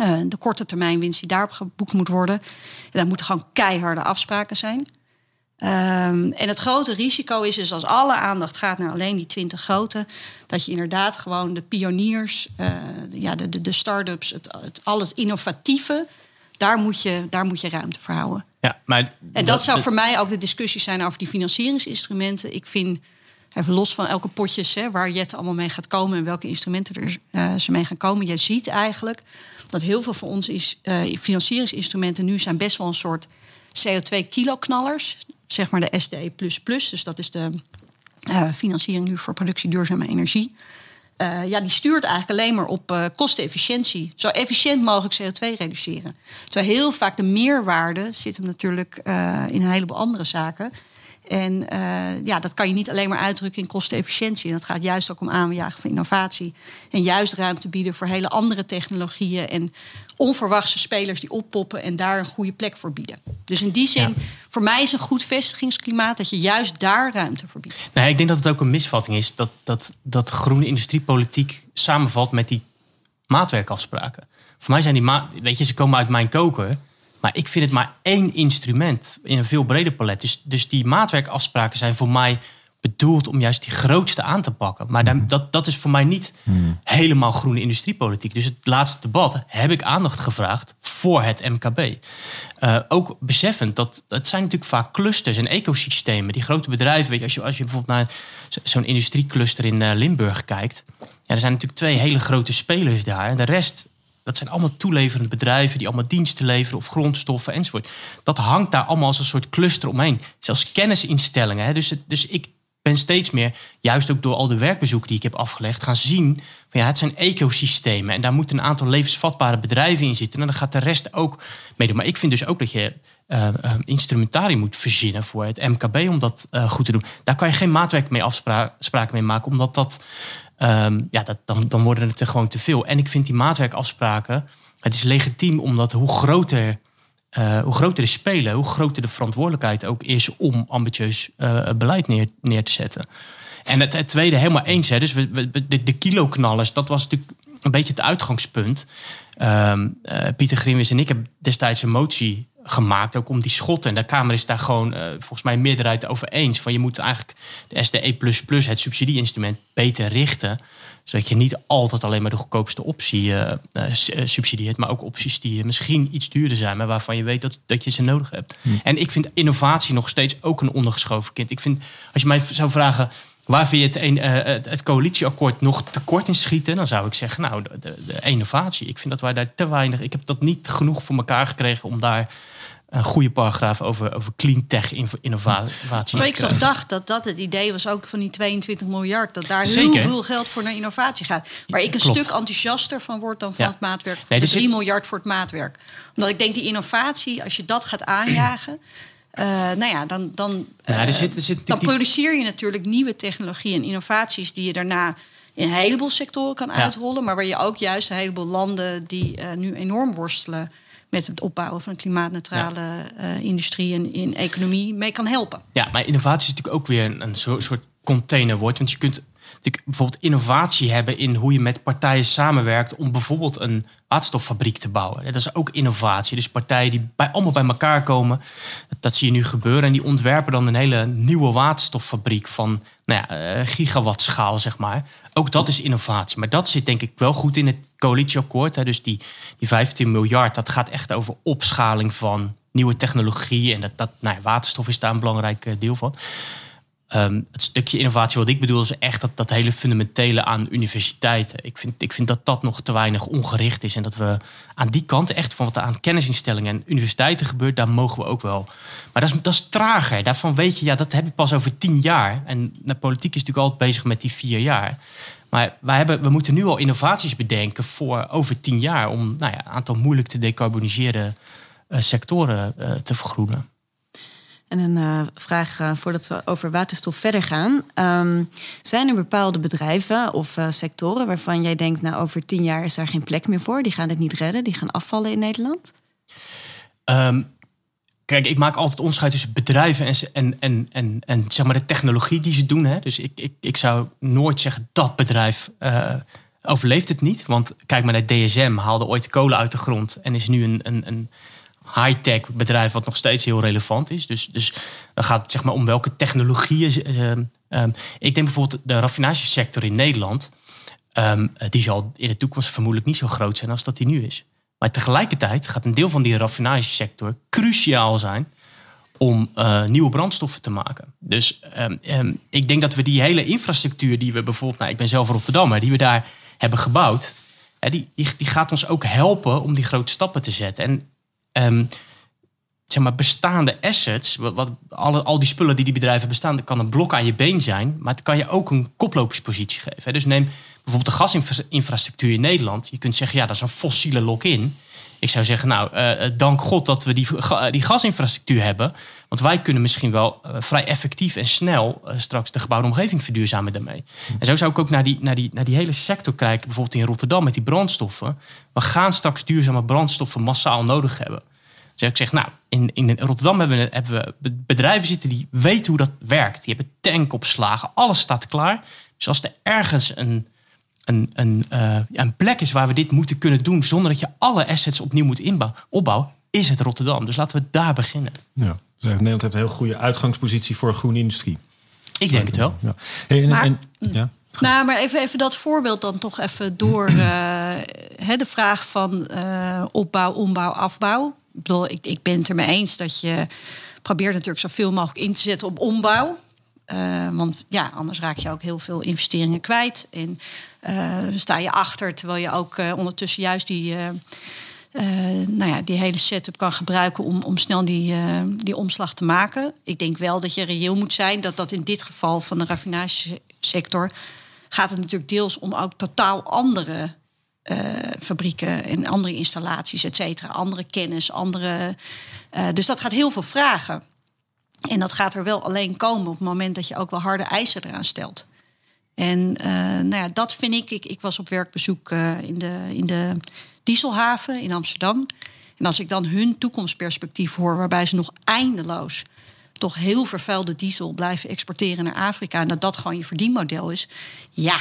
Uh, de korte termijn winst die daarop geboekt moet worden. En daar moeten gewoon keiharde afspraken zijn. Um, en het grote risico is dus als alle aandacht gaat naar alleen die 20 grote, dat je inderdaad gewoon de pioniers, uh, ja, de, de, de start-ups, het, het, al het innovatieve, daar moet, je, daar moet je ruimte voor houden.
Ja, maar
en dat, zou voor mij ook de discussie zijn over die financieringsinstrumenten. Ik vind, even los van elke potjes hè, waar Jet allemaal mee gaat komen en welke instrumenten er uh, ze mee gaan komen. Je ziet eigenlijk dat heel veel van onze is, uh, financieringsinstrumenten nu zijn best wel een soort CO2-kiloknallers. Zeg maar de SDE. Dus dat is de uh, financiering nu voor productie duurzame energie. Uh, ja, die stuurt eigenlijk alleen maar op uh, kostenefficiëntie. Zo efficiënt mogelijk CO2 reduceren. Terwijl heel vaak de meerwaarde zit hem natuurlijk uh, in een heleboel andere zaken. En ja, dat kan je niet alleen maar uitdrukken in kostenefficiëntie. En dat gaat juist ook om aanjagen van innovatie. En juist ruimte bieden voor hele andere technologieën. En onverwachte spelers die oppoppen en daar een goede plek voor bieden. Dus in die zin, voor mij is een goed vestigingsklimaat dat je juist daar ruimte voor biedt.
Nee, ik denk dat het ook een misvatting is dat, dat, dat groene industriepolitiek samenvalt met die maatwerkafspraken. Voor mij zijn die weet je, ze komen uit mijn koker. Maar ik vind het maar één instrument in een veel breder palet. Dus, dus die maatwerkafspraken zijn voor mij bedoeld om juist die grootste aan te pakken. Maar dan, mhm. dat, dat is voor mij niet mhm. helemaal groene industriepolitiek. Dus het laatste debat heb ik aandacht gevraagd voor het MKB. Uh, eh, ook beseffend dat het zijn natuurlijk vaak clusters en ecosystemen. Die grote bedrijven, weet je, als je, als je bijvoorbeeld naar zo'n industriecluster in uh, Limburg kijkt. Ja, er zijn natuurlijk twee hele grote spelers daar. En de rest, dat zijn allemaal toeleverende bedrijven die allemaal diensten leveren of grondstoffen enzovoort. Dat hangt daar allemaal als een soort cluster omheen. Zelfs kennisinstellingen. Hè. Dus, dus ik ben steeds meer, juist ook door al de werkbezoeken die ik heb afgelegd, gaan zien van ja, het zijn ecosystemen en daar moeten een aantal levensvatbare bedrijven in zitten. En dan gaat de rest ook meedoen. Maar ik vind dus ook dat je uh, instrumentarium moet verzinnen voor het MKB om dat uh, goed te doen. Daar kan je geen maatwerk mee afspraken mee maken, omdat dat, um, ja, dat dan, dan worden het er gewoon te veel. En ik vind die maatwerkafspraken, het is legitiem omdat hoe groter uh, hoe groter de spelen, hoe groter de verantwoordelijkheid ook is om ambitieus uh, beleid neer, neer te zetten. En het, het tweede, helemaal eens. Hè, dus we, de, kiloknallers, dat was natuurlijk een beetje het uitgangspunt. Um, uh, Pieter Grimwis en ik hebben destijds een motie gemaakt, ook om die schotten. En de Kamer is daar gewoon volgens mij meerderheid over eens. Van je moet eigenlijk de SDE, het subsidieinstrument, beter richten zodat je niet altijd alleen maar de goedkoopste optie uh, subsidieert, maar ook opties die misschien iets duurder zijn, maar waarvan je weet dat, dat je ze nodig hebt. Hm. En ik vind innovatie nog steeds ook een ondergeschoven kind. Ik vind, als je mij zou vragen. Waar vind je het, een, het coalitieakkoord nog tekort in schieten? Dan zou ik zeggen, nou, de, de, innovatie. Ik vind dat wij daar te weinig. Ik heb dat niet genoeg voor elkaar gekregen om daar een goede paragraaf over, over clean tech innovatie.
Ik toch dacht dat dat het idee was ook van die 22 miljard. Dat daar heel veel geld voor naar innovatie gaat. Waar ik een stuk enthousiaster van word dan van het maatwerk. Van nee, 3 miljard voor het maatwerk. Omdat ik denk die innovatie, als je dat gaat aanjagen. Uh, [clears throat] nou ja, dan, dan, uh, er zit, er zit dan produceer je natuurlijk nieuwe technologieën en innovaties die je daarna in een heleboel sectoren kan uitrollen. Maar waar je ook juist een heleboel landen die uh, nu enorm worstelen met het opbouwen van een klimaatneutrale uh, industrie en in economie mee kan helpen.
Ja, maar innovatie is natuurlijk ook weer een, een soort containerwoord. Want je kunt natuurlijk bijvoorbeeld innovatie hebben in hoe je met partijen samenwerkt om bijvoorbeeld een waterstoffabriek te bouwen. Dat is ook innovatie. Dus partijen die bij, allemaal bij elkaar komen, dat zie je nu gebeuren. En die ontwerpen dan een hele nieuwe waterstoffabriek van nou ja, uh, gigawattschaal, zeg maar. Ook dat is innovatie. Maar dat zit denk ik wel goed in het coalitieakkoord. Hè. Dus die, die 15 miljard, dat gaat echt over opschaling van nieuwe technologie. En dat, dat, nou ja, waterstof is daar een belangrijk eh, deel van. Ehm, het stukje innovatie wat ik bedoel is echt dat, dat hele fundamentele aan universiteiten. Ik vind, ik vind dat dat nog te weinig ongericht is. En dat we aan die kant echt van wat er aan kennisinstellingen en universiteiten gebeurt, daar mogen we ook wel. Maar dat is, dat is trager. Daarvan weet je, ja, dat heb je pas over tien jaar. En de politiek is natuurlijk altijd bezig met die vier jaar. Maar wij hebben, we moeten nu al innovaties bedenken voor over tien jaar om nou ja, een aantal moeilijk te decarboniseren uh, sectoren uh, te vergroenen.
En een uh, vraag uh, voordat we over waterstof verder gaan. Um, zijn er bepaalde bedrijven of uh, sectoren waarvan jij denkt, nou over tien jaar is daar geen plek meer voor? Die gaan het niet redden, die gaan afvallen in Nederland?
Um, kijk, ik maak altijd onderscheid tussen bedrijven en, en, en, en, en zeg maar de technologie die ze doen. Hè. Dus ik, ik, ik zou nooit zeggen dat bedrijf overleeft het niet. Want kijk maar naar DSM, haalde ooit kolen uit de grond en is nu een, een, een high-tech bedrijf wat nog steeds heel relevant is. Dus, dus dan gaat het zeg maar om welke technologieën. Uh, ik denk bijvoorbeeld de raffinagesector in Nederland. Um, die zal in de toekomst vermoedelijk niet zo groot zijn als dat die nu is. Maar tegelijkertijd gaat een deel van die raffinagesector cruciaal zijn om uh, nieuwe brandstoffen te maken. Dus um, ik denk dat we die hele infrastructuur die we bijvoorbeeld, nou, ik ben zelf Rotterdammer, die we daar hebben gebouwd, hè, die, die, die, gaat ons ook helpen om die grote stappen te zetten. En um, zeg maar, bestaande assets, wat, alle, al die spullen die die bedrijven bestaan, kan een blok aan je been zijn, maar het kan je ook een koploperspositie geven. Dus neem bijvoorbeeld de gasinfrastructuur in Nederland. Je kunt zeggen, ja, dat is een fossiele lock-in. Ik zou zeggen, nou, uh, dank God dat we die, die gasinfrastructuur hebben. Want wij kunnen misschien wel uh, vrij effectief en snel uh, straks de gebouwde omgeving verduurzamen daarmee. En zo zou ik ook naar die, naar, die, naar die hele sector kijken, bijvoorbeeld in Rotterdam met die brandstoffen. We gaan straks duurzame brandstoffen massaal nodig hebben. Dus ik zeg, nou, in, in Rotterdam hebben we, hebben we bedrijven zitten die weten hoe dat werkt. Die hebben tankopslagen, alles staat klaar. Dus als er ergens een een, een, uh, een plek is waar we dit moeten kunnen doen zonder dat je alle assets opnieuw moet inbouwen, opbouwen, is het Rotterdam. Dus laten we daar beginnen.
Ja, dus Nederland heeft een heel goede uitgangspositie voor groene industrie.
Ik denk het wel.
Ja. Hey, en,
maar,
en, ja.
Nou, maar even, even dat voorbeeld dan toch even door [clears throat] uh, de vraag van uh, opbouw, ombouw, afbouw. Ik, bedoel, ik, ik ben het er mee eens dat je probeert natuurlijk zoveel mogelijk in te zetten op ombouw. Uh, want ja, anders raak je ook heel veel investeringen kwijt. En uh, sta je achter, terwijl je ook uh, ondertussen juist die, nou ja, die hele setup kan gebruiken om, om snel die, die omslag te maken. Ik denk wel dat je reëel moet zijn dat dat in dit geval van de raffinagesector gaat het natuurlijk deels om ook totaal andere fabrieken en andere installaties, et cetera. Andere kennis, andere. dus dat gaat heel veel vragen. En dat gaat er wel alleen komen op het moment dat je ook wel harde eisen eraan stelt. En nou ja, dat vind ik. Ik, ik was op werkbezoek in, de, in de dieselhaven in Amsterdam. En als ik dan hun toekomstperspectief hoor, waarbij ze nog eindeloos toch heel vervuilde diesel blijven exporteren naar Afrika. En dat dat gewoon je verdienmodel is. Ja,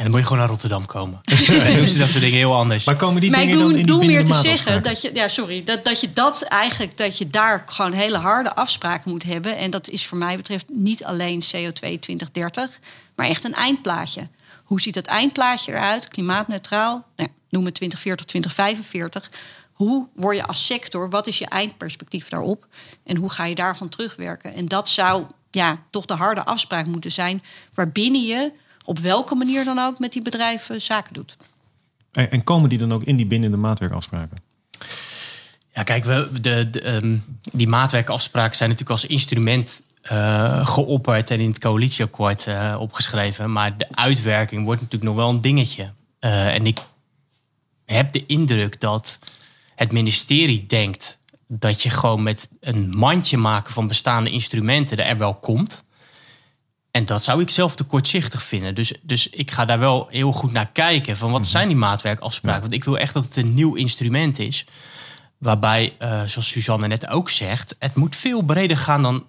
en dan moet je gewoon naar Rotterdam komen. [laughs] dan doen ze dat soort dingen heel anders.
Maar komen die
maar
dingen
ik doe,
dan in
doe
die
meer te
zeggen
zeggen dat je, ja, sorry, dat, dat je dat eigenlijk, dat je daar gewoon hele harde afspraken moet hebben. En dat is voor mij betreft niet alleen CO2 2030, maar echt een eindplaatje. Hoe ziet dat eindplaatje eruit? Klimaatneutraal, nou, noem het 2040, 2045. Hoe word je als sector, wat is je eindperspectief daarop? En hoe ga je daarvan terugwerken? En dat zou ja, toch de harde afspraak moeten zijn, waarbinnen je op welke manier dan ook met die bedrijven zaken doet.
En, en komen die dan ook in die bindende maatwerkafspraken?
Ja, kijk, we, de, de um, die maatwerkafspraken zijn natuurlijk als instrument uh, geopperd en in het coalitieakkoord uh, opgeschreven. Maar de uitwerking wordt natuurlijk nog wel een dingetje. Uh, en ik heb de indruk dat het ministerie denkt dat je gewoon met een mandje maken van bestaande instrumenten er wel komt. En dat zou ik zelf te kortzichtig vinden. Dus, dus ik ga daar wel heel goed naar kijken. Van wat mhm. zijn die maatwerkafspraken? Want ik wil echt dat het een nieuw instrument is. Waarbij, uh, zoals Suzanne net ook zegt, het moet veel breder gaan dan,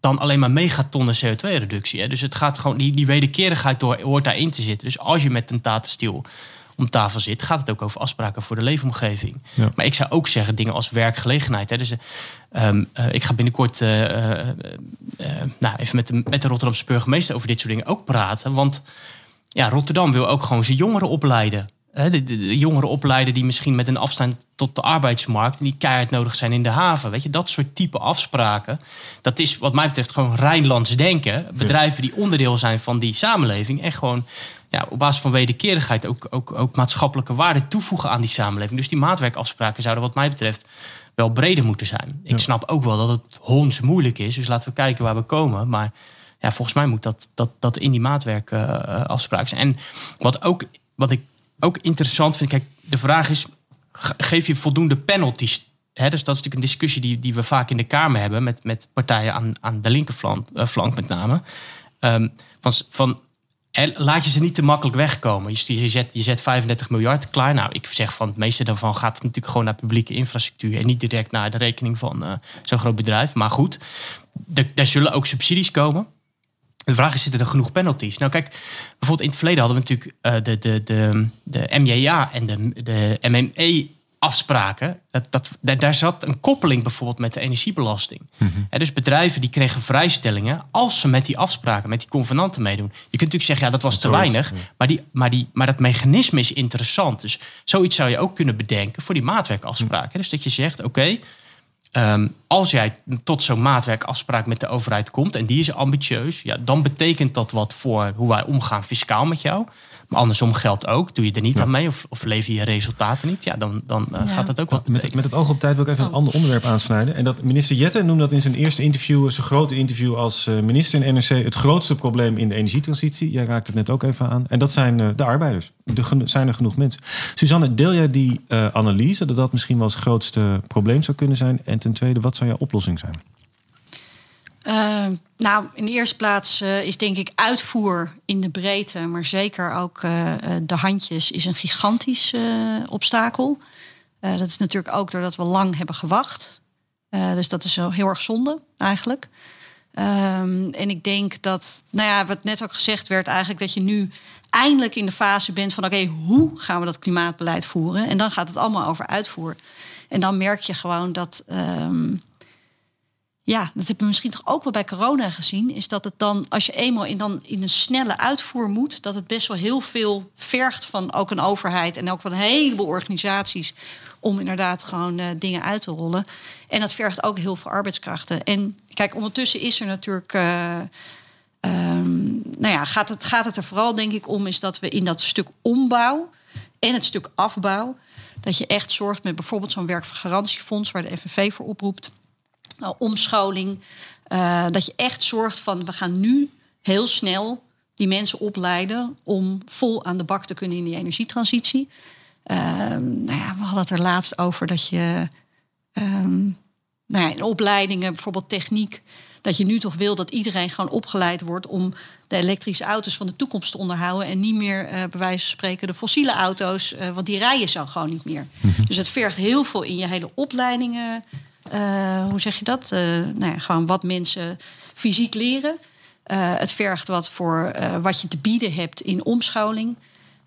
dan alleen maar megatonnen CO2-reductie. Dus het gaat gewoon, die, die wederkerigheid door, hoort daarin te zitten. Dus als je met een tatenstiel om tafel zit, gaat het ook over afspraken voor de leefomgeving. Maar ik zou ook zeggen dingen als werkgelegenheid. Hè. Dus, um, uh, ik ga binnenkort uh, uh, nou, even met de, met de Rotterdamse burgemeester over dit soort dingen ook praten. Want ja, Rotterdam wil ook gewoon zijn jongeren opleiden. De, de, de, jongeren opleiden die misschien met een afstand tot de arbeidsmarkt en die keihard nodig zijn in de haven. Weet je, dat soort type afspraken. Dat is wat mij betreft gewoon Rijnlands denken. Bedrijven die onderdeel zijn van die samenleving. En gewoon ja, op basis van wederkerigheid ook, ook, ook maatschappelijke waarde toevoegen aan die samenleving. Dus die maatwerkafspraken zouden wat mij betreft wel breder moeten zijn. Ik snap ook wel dat het hons moeilijk is. Dus laten we kijken waar we komen. Maar ja, volgens mij moet dat, dat, dat in die maatwerkafspraken zijn. En wat, ook, wat ik ook interessant vind, kijk, de vraag is: geef je voldoende penalties? He, dus dat is natuurlijk een discussie die, die we vaak in de Kamer hebben met, met partijen aan, aan de linkerflank uh, flank met name. Um, van, van laat je ze niet te makkelijk wegkomen. Je, zet, je zet 35 miljard klaar. Nou, ik zeg van het meeste daarvan gaat natuurlijk gewoon naar publieke infrastructuur en niet direct naar de rekening van uh, zo'n groot bedrijf. Maar goed, daar zullen ook subsidies komen. De vraag is, zitten er genoeg penalties? Nou kijk, bijvoorbeeld in het verleden hadden we natuurlijk uh, de, de, de, de MJA en de, de MME afspraken, dat, dat, daar, zat een koppeling bijvoorbeeld met de energiebelasting. Mm dus bedrijven die kregen vrijstellingen als ze met die afspraken, met die convenanten meedoen. Je kunt natuurlijk zeggen, ja, dat was te weinig, maar, die, maar, die, maar dat mechanisme is interessant. Dus zoiets zou je ook kunnen bedenken voor die maatwerkafspraken. Mhm. Dus dat je zegt, oké, ehm, als jij tot zo'n maatwerkafspraak met de overheid komt en die is ambitieus, ja, dan betekent dat wat voor hoe wij omgaan fiscaal met jou. Maar andersom geldt ook, doe je er niet aan mee of, of lever je resultaten niet, ja, dan, dan uh, gaat dat ook wat
met, met, het oog op tijd wil ik even een ander onderwerp aansnijden. En dat minister Jette noemde dat in zijn eerste interview, zijn grote interview als eh, minister in NRC, het grootste probleem in de energietransitie. Jij raakte het net ook even aan. En dat zijn uh, de arbeiders. Er zijn er genoeg mensen. Suzanne, deel jij die analyse dat dat misschien wel het grootste probleem zou kunnen zijn? En ten tweede, wat zou jouw oplossing zijn?
Uh, nou, in de eerste plaats uh, is denk ik uitvoer in de breedte, maar zeker ook uh, de handjes, is een gigantisch obstakel. dat is natuurlijk ook doordat we lang hebben gewacht. dus dat is heel erg zonde eigenlijk. Um, en ik denk dat, nou ja, wat net ook gezegd werd, eigenlijk dat je nu eindelijk in de fase bent van oké, hoe gaan we dat klimaatbeleid voeren? En dan gaat het allemaal over uitvoer. En dan merk je gewoon dat. Um, ja, dat hebben we misschien toch ook wel bij corona gezien, is dat het dan, als je eenmaal in, dan in een snelle uitvoer moet, dat het best wel heel veel vergt van ook een overheid en ook van een heleboel organisaties om inderdaad gewoon uh, dingen uit te rollen. En dat vergt ook heel veel arbeidskrachten. En kijk, ondertussen is er natuurlijk. Uh, um, nou ja, gaat het, gaat het er vooral denk ik om, is dat we in dat stuk ombouw en het stuk afbouw, dat je echt zorgt met bijvoorbeeld zo'n werkgarantiefonds waar de FNV voor oproept omscholing. Uh, dat je echt zorgt van we gaan nu heel snel die mensen opleiden om vol aan de bak te kunnen in die energietransitie. Uh, nou ja, we hadden het er laatst over dat je um, nou ja, in opleidingen, bijvoorbeeld techniek, dat je nu toch wil dat iedereen gewoon opgeleid wordt om de elektrische auto's van de toekomst te onderhouden en niet meer, uh, bij wijze van spreken, de fossiele auto's, uh, want die rijden zo gewoon niet meer. Mhm. Dus het vergt heel veel in je hele opleidingen uh, hoe zeg je dat? Uh, nou ja, gewoon wat mensen fysiek leren. Uh, het vergt wat voor wat je te bieden hebt in omscholing.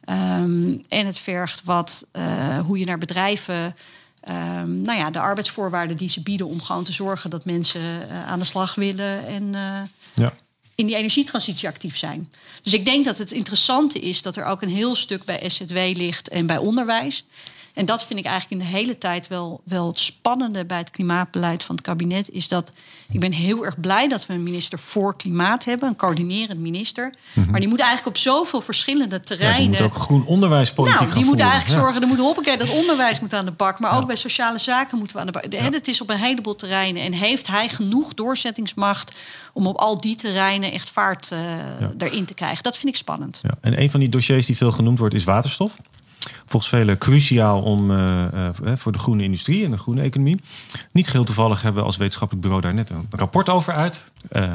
Um, en het vergt wat hoe je naar bedrijven. Um, nou ja, de arbeidsvoorwaarden die ze bieden om gewoon te zorgen dat mensen aan de slag willen en ja. in die energietransitie actief zijn. Dus ik denk dat het interessante is dat er ook een heel stuk bij SZW ligt en bij onderwijs. En dat vind ik eigenlijk in de hele tijd wel, wel het spannende bij het klimaatbeleid van het kabinet. Is dat ik ben heel erg blij dat we een minister voor klimaat hebben, een coördinerend minister. Mhm. Maar die moet eigenlijk op zoveel verschillende terreinen. Ja, die
moet ook groen onderwijspolitiek.
Nou, die moet eigenlijk zorgen, er moet hoppakee, dat onderwijs moet aan de bak. Maar ook bij sociale zaken moeten we aan de bak. Het is op een heleboel terreinen. En heeft hij genoeg doorzettingsmacht om op al die terreinen echt vaart uh, erin te krijgen? Dat vind ik spannend.
En een van die dossiers die veel genoemd wordt is waterstof volgens velen cruciaal om, uh, voor de groene industrie en de groene economie. Niet geheel toevallig hebben we als wetenschappelijk bureau daar net een rapport over uit.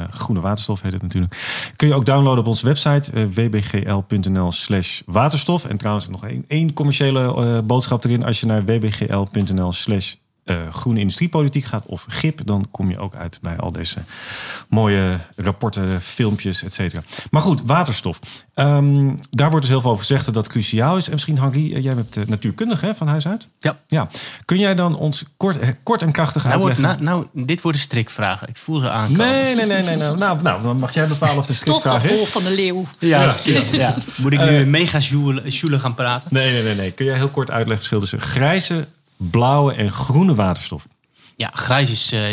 Groene waterstof heet het natuurlijk. Kun je ook downloaden op onze website wbgl.nl slash waterstof. En trouwens nog één, één commerciële boodschap erin. Als je naar wbgl.nl slash uh, groene industriepolitiek gaat of GIP, dan kom je ook uit bij al deze mooie rapporten, filmpjes, et cetera. Maar goed, waterstof. Um, daar wordt dus heel veel over gezegd dat dat cruciaal is. En misschien, Henri, eh, jij bent uh, natuurkundige hè, van huis uit?
Ja.
ja. Kun jij dan ons kort, kort en krachtig nou, uitleggen?
nou, nou, dit worden strikvragen. Ik voel ze aankomen.
Nee, nee, nee. nee, nee. nou, nou, dan mag jij bepalen of de strikvraag
is. Toch dat hol van de leeuw.
Ja, ja. ja. Moet ik nu mega joule gaan praten?
Nee, nee, nee, nee. Kun jij heel kort uitleggen verschil tussen grijze blauwe en groene waterstof?
Ja, grijs is, uh,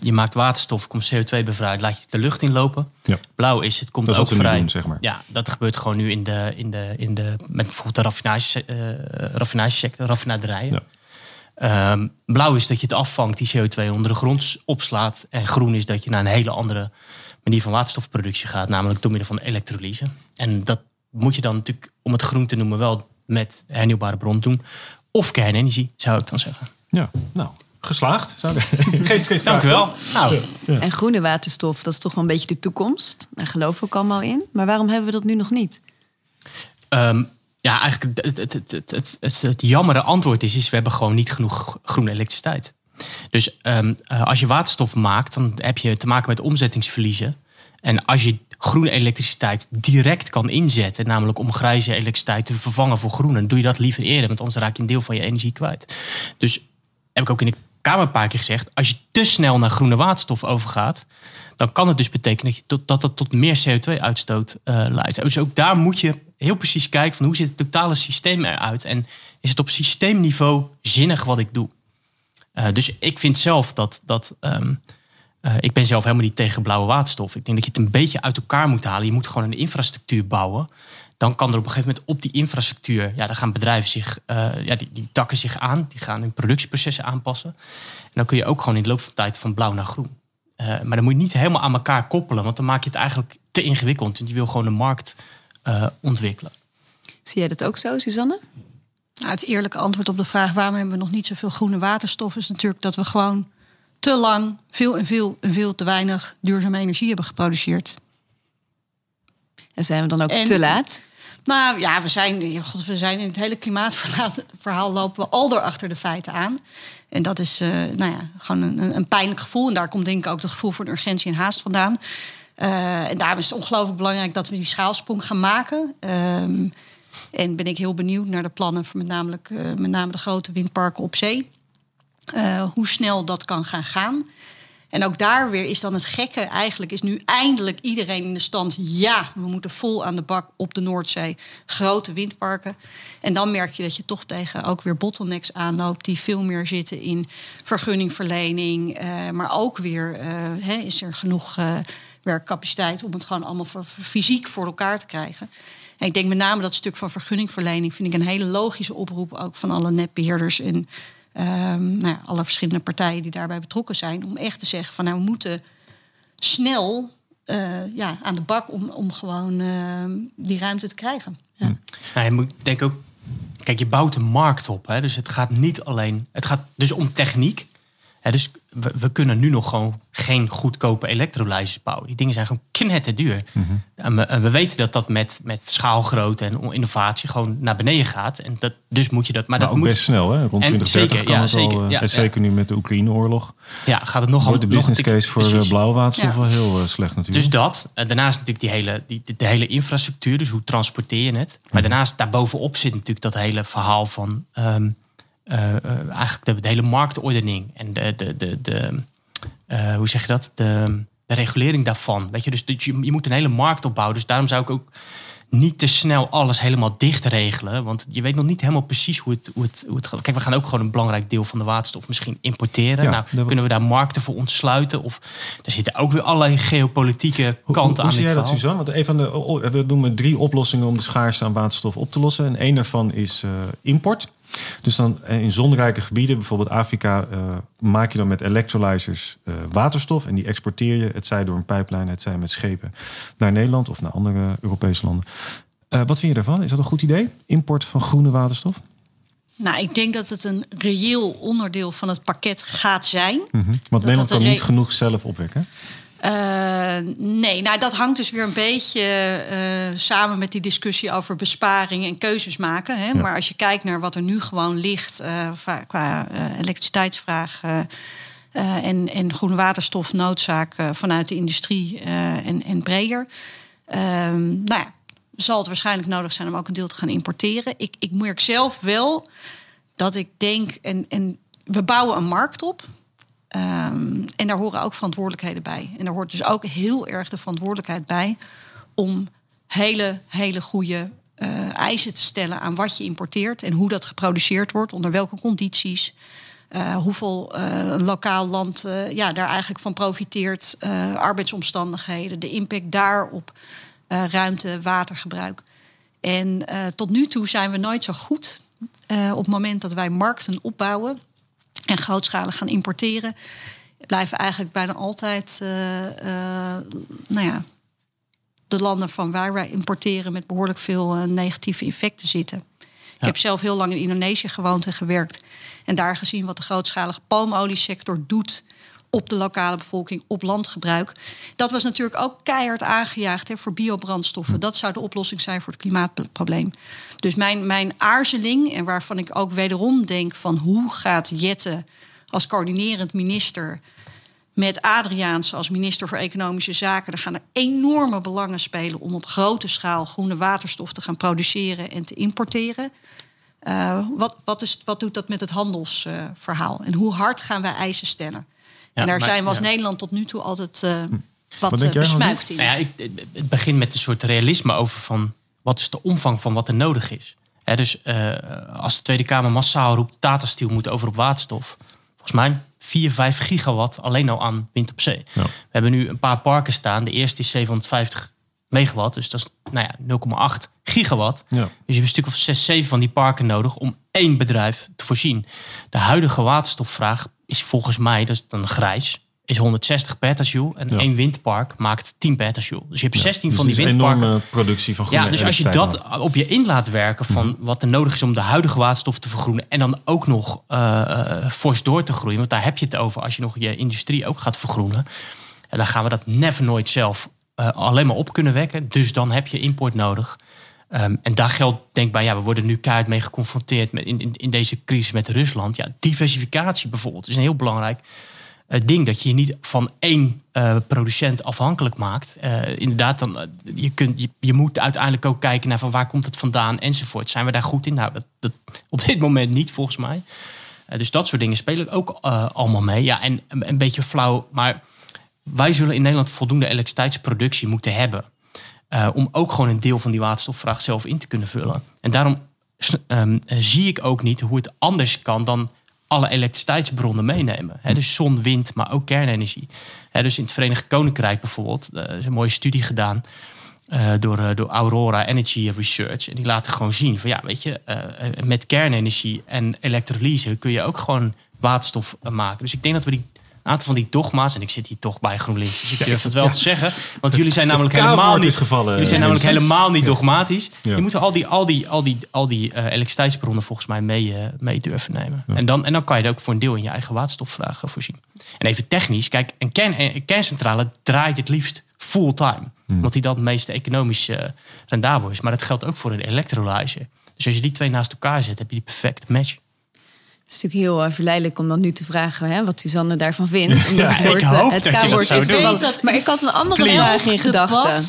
je maakt waterstof, komt CO2 bevrijd, laat je de lucht inlopen. Ja. Blauw is, het komt ook vrij.
Doen, zeg maar.
Ja, dat gebeurt gewoon nu in de, in de, in de met bijvoorbeeld de raffinage, uh, raffinagesector, raffinaderijen. Ja. Um, blauw is dat je het afvangt, die CO2 onder de grond opslaat. En groen is dat je naar een hele andere manier van waterstofproductie gaat, namelijk door middel van elektrolyse. En dat moet je dan natuurlijk, om het groen te noemen, wel met hernieuwbare bron doen. Of kernenergie, zou ik dan zeggen.
Ja, nou, geslaagd.
Geen [laughs] Dank u wel. Nou.
En groene waterstof, dat is toch wel een beetje de toekomst. Daar geloven we ook allemaal in. Maar waarom hebben we dat nu nog niet?
Um, ja, eigenlijk het, het, het, het, het, het jammere antwoord is, is we hebben gewoon niet genoeg groene elektriciteit. Dus um, als je waterstof maakt, dan heb je te maken met omzettingsverliezen. En als je groene elektriciteit direct kan inzetten, namelijk om grijze elektriciteit te vervangen voor groene, doe je dat liever eerder, want anders raak je een deel van je energie kwijt. Dus heb ik ook in de Kamer een paar keer gezegd, als je te snel naar groene waterstof overgaat, dan kan het dus betekenen dat, tot, dat tot meer CO2-uitstoot uh, eh, leidt. Dus ook daar moet je heel precies kijken van hoe ziet het totale systeem eruit en is het op systeemniveau zinnig wat ik doe. Uh, dus ik vind zelf dat, dat um, uh, ik ben zelf helemaal niet tegen blauwe waterstof. Ik denk dat je het een beetje uit elkaar moet halen. Je moet gewoon een infrastructuur bouwen. Dan kan er op een gegeven moment op die infrastructuur, ja, dan gaan bedrijven zich, uh, ja, die, die takken zich aan, die gaan hun productieprocessen aanpassen. En dan kun je ook gewoon in de loop van tijd van blauw naar groen. Uh, maar dan moet je niet helemaal aan elkaar koppelen, want dan maak je het eigenlijk te ingewikkeld. En je wil gewoon een markt ontwikkelen.
Zie jij dat ook zo, Suzanne?
Nou, het eerlijke antwoord op de vraag waarom hebben we nog niet zoveel groene waterstof is natuurlijk dat we gewoon te lang veel en veel en veel te weinig duurzame energie hebben geproduceerd.
En zijn we dan ook te laat?
Nou ja, we zijn, God, we zijn in het hele klimaatverhaal lopen we al door achter de feiten aan. En dat is uh, nou ja, gewoon een, een, pijnlijk gevoel. En daar komt denk ik ook het gevoel voor urgentie en haast vandaan. Uh, en daarom is het ongelooflijk belangrijk dat we die schaalsprong gaan maken. Um, en ben ik heel benieuwd naar de plannen voor met, namelijk, uh, met name de grote windparken op zee. Uh, hoe snel dat kan gaan gaan. En ook daar weer is dan het gekke. Eigenlijk is nu eindelijk iedereen in de stand. Ja, we moeten vol aan de bak op de Noordzee. Grote windparken. En dan merk je dat je toch tegen ook weer bottlenecks aanloopt. Die veel meer zitten in vergunningverlening. Uh, maar ook weer uh, is er genoeg werkcapaciteit om het gewoon allemaal voor fysiek voor elkaar te krijgen. En ik denk met name dat stuk van vergunningverlening vind ik een hele logische oproep ook van alle netbeheerders en um, nou ja, alle verschillende partijen die daarbij betrokken zijn. Om echt te zeggen van nou we moeten snel uh, ja, aan de bak om, om gewoon uh, die ruimte te krijgen. Ja.
Nou, je moet denk ook, kijk, je bouwt een markt op. Hè? Dus het gaat niet alleen, het gaat dus om techniek. Dus we, kunnen nu nog gewoon geen goedkope elektrolyzers bouwen. Die dingen zijn gewoon knetter duur. Mm en, we, weten dat dat met, met schaalgrootte en innovatie gewoon naar beneden gaat. En dat, dus moet je dat.
Maar, dat ook
moet,
best snel, hè? Rond 2030 zeker, ja, zeker, al, uh, ja, zeker nu met de Oekraïne-oorlog.
Ja, gaat het nog
Wordt de business case voor uh, blauwe waterstof wel heel uh, slecht natuurlijk.
Dus dat. daarnaast natuurlijk die hele, die, de, hele infrastructuur. Dus hoe transporteer je het? Maar mhm. daarnaast, daarbovenop zit natuurlijk dat hele verhaal van... Um, uh, eigenlijk de, de, hele marktordening en de, de, de, de uh, hoe zeg je dat? De, de regulering daarvan. Weet je, dus je, je moet een hele markt opbouwen. Dus daarom zou ik ook niet te snel alles helemaal dicht regelen. Want je weet nog niet helemaal precies hoe het, hoe het, hoe het gaat. Kijk, we gaan ook gewoon een belangrijk deel van de waterstof misschien importeren. nou, kunnen we daar markten voor ontsluiten? Of er zitten ook weer allerlei geopolitieke kanten hoe,
aan. Hoe zie jij dat, Suzanne? Want een van de, we noemen drie oplossingen om de schaarste aan waterstof op te lossen. En een daarvan is uh, import. Dus dan eh, in zonrijke gebieden, bijvoorbeeld Afrika, uh, maak je dan met electrolyzers uh, waterstof. En die exporteer je, het zij door een pijplijn, het zij met schepen, naar Nederland of naar andere Europese landen. wat vind je daarvan? Is dat een goed idee? Import van groene waterstof?
Nou, ik denk dat het een reëel onderdeel van het pakket gaat zijn.
Mm -hmm. Want Nederland kan niet genoeg zelf opwekken.
Nee, nou dat hangt dus weer een beetje uh, samen met die discussie over besparing en keuzes maken. Hè? Ja. Maar als je kijkt naar wat er nu gewoon ligt uh, qua elektriciteitsvraag en, en groene waterstofnoodzaak vanuit de industrie en, en breder. Ehm, nou ja, zal het waarschijnlijk nodig zijn om ook een deel te gaan importeren. Ik, ik merk zelf wel dat ik denk, en, en we bouwen een markt op. Um, en daar horen ook verantwoordelijkheden bij. En daar hoort dus ook heel erg de verantwoordelijkheid bij om hele, hele goede uh, eisen te stellen aan wat je importeert en hoe dat geproduceerd wordt, onder welke condities. Uh, hoeveel een lokaal land ja, daar eigenlijk van profiteert, arbeidsomstandigheden, de impact daarop, ruimte, watergebruik. En tot nu toe zijn we nooit zo goed op het moment dat wij markten opbouwen en grootschalig gaan importeren, blijven eigenlijk bijna altijd uh, uh, nou ja, de landen van waar wij importeren met behoorlijk veel uh, negatieve effecten zitten. Ik heb zelf heel lang in Indonesië gewoond en gewerkt. En daar gezien wat de grootschalige palmoliesector doet op de lokale bevolking, op landgebruik. Dat was natuurlijk ook keihard aangejaagd hè, voor biobrandstoffen. Dat zou de oplossing zijn voor het klimaatprobleem. Dus mijn, mijn aarzeling, en waarvan ik ook wederom denk van hoe gaat Jette als coördinerend minister met Adriaans als minister voor Economische Zaken. Er gaan er enorme belangen spelen om op grote schaal groene waterstof te gaan produceren en te importeren. Uh, wat, wat, is, wat doet dat met het handelsverhaal? en hoe hard gaan wij eisen stellen? En daar zijn we als Nederland tot nu toe altijd uh, wat, wat besmuikt in.
Nou ja, ik, het begint met een soort realisme over van wat is de omvang van wat er nodig is. dus uh, als de Tweede Kamer massaal roept, Tata Steel moet over op waterstof. Volgens mij 4, 5 gigawatt alleen al aan wind op zee. Ja. We hebben nu een paar parken staan. De eerste is 750 megawatt, dus dat is nou ja, 0,8 gigawatt. Ja. Dus je hebt een stuk of 6, 7 van die parken nodig om één bedrijf te voorzien. De huidige waterstofvraag is volgens mij, dat is dan grijs, is 160 petajoule. En één windpark maakt 10 petajoule. Dus je hebt 16 dus van die windparken. Enorme
productie van groene
Ja, dus als je dat op je in laat werken van mhm. wat er nodig is om de huidige waterstof te vergroenen. En dan ook nog uh, fors door te groeien. Want daar heb je het over als je nog je industrie ook gaat vergroenen. En dan gaan we dat never nooit zelf uh, alleen maar op kunnen wekken. Dus dan heb je import nodig. Um, en daar geldt, denk bij, ja, we worden nu keihard mee geconfronteerd met in, in, deze crisis met Rusland. Ja, diversificatie bijvoorbeeld is een heel belangrijk het ding dat je je niet van één uh, producent afhankelijk maakt. Uh, inderdaad, dan, je, kunt, je, moet uiteindelijk ook kijken naar van waar komt het vandaan enzovoort. Zijn we daar goed in? Nou, dat, op dit moment niet volgens mij. dus dat soort dingen spelen ook allemaal mee. Ja, en een, beetje flauw, maar wij zullen in Nederland voldoende elektriciteitsproductie moeten hebben. Om ook gewoon een deel van die waterstofvraag zelf in te kunnen vullen. En daarom um, zie ik ook niet hoe het anders kan dan alle elektriciteitsbronnen meenemen. dus zon, wind, maar ook kernenergie. dus in het Verenigd Koninkrijk bijvoorbeeld, er is een mooie studie gedaan door, door Aurora Energy Research. En die laten gewoon zien van ja, weet je, met kernenergie en elektrolyse kun je ook gewoon waterstof maken. Dus ik denk dat we die een aantal van die dogma's, en ik zit hier toch bij GroenLinks, dus ik durf het wel te zeggen. Want jullie zijn namelijk helemaal niet,
gevallen,
jullie zijn namelijk helemaal niet dogmatisch. Je moet al die, al die, al die, al die uh, elektriciteitsbronnen volgens mij mee, uh, mee durven nemen. En, dan, en dan kan je er ook voor een deel in je eigen waterstofvraag uh, voorzien. En even technisch, kijk, een, kern, een kerncentrale draait het liefst fulltime. Hmm. Omdat die dan het meest economisch rendabel is. Maar dat geldt ook voor een electrolyzer. Dus als je die twee naast elkaar zet, heb je die perfecte match.
Het is natuurlijk heel uh, verleidelijk om dan nu te vragen hè, wat Suzanne daarvan vindt. [laughs]
Omdat ja, het woord, het K-woord is
dat, Maar ik had een andere vraag in gedachten.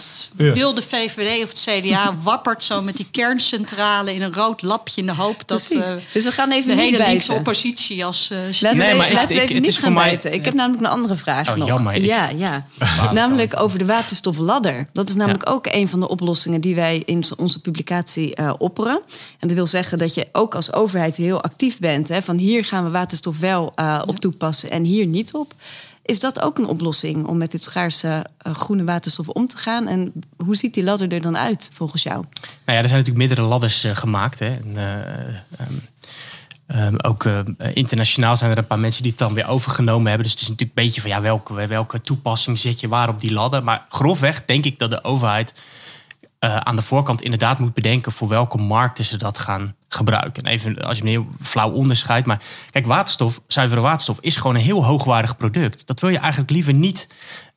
Wil de VVD of het CDA wappert zo met die kerncentrale in een rood lapje in de hoop dat uh,
dus we gaan even
de hele linkse oppositie als uh,
Laten we, nee, maar laten we even niet gaan bijten. Ik heb namelijk een andere vraag
oh,
nog.
Jammer,
ja, ja. namelijk over de waterstofladder. Dat is namelijk ook een van de oplossingen die wij in onze publicatie uh, opperen. En dat wil zeggen dat je ook als overheid heel actief bent. Hè, van hier gaan we waterstof wel uh, op toepassen en hier niet op. Is dat ook een oplossing om met dit schaarse uh, groene waterstof om te gaan? En hoe ziet die ladder er dan uit volgens jou? Nou
ja, er zijn natuurlijk meerdere ladders uh, gemaakt. Hè. En, um, um, ook internationaal zijn er een paar mensen die het dan weer overgenomen hebben. Dus het is natuurlijk een beetje van ja, welke, welke toepassing zet je waar op die ladder. Maar grofweg denk ik dat de overheid uh, aan de voorkant inderdaad moet bedenken voor welke markten ze dat gaan gebruiken. En even als je een heel flauw onderscheid. Maar kijk, waterstof, zuivere waterstof, is gewoon een heel hoogwaardig product. Dat wil je eigenlijk liever niet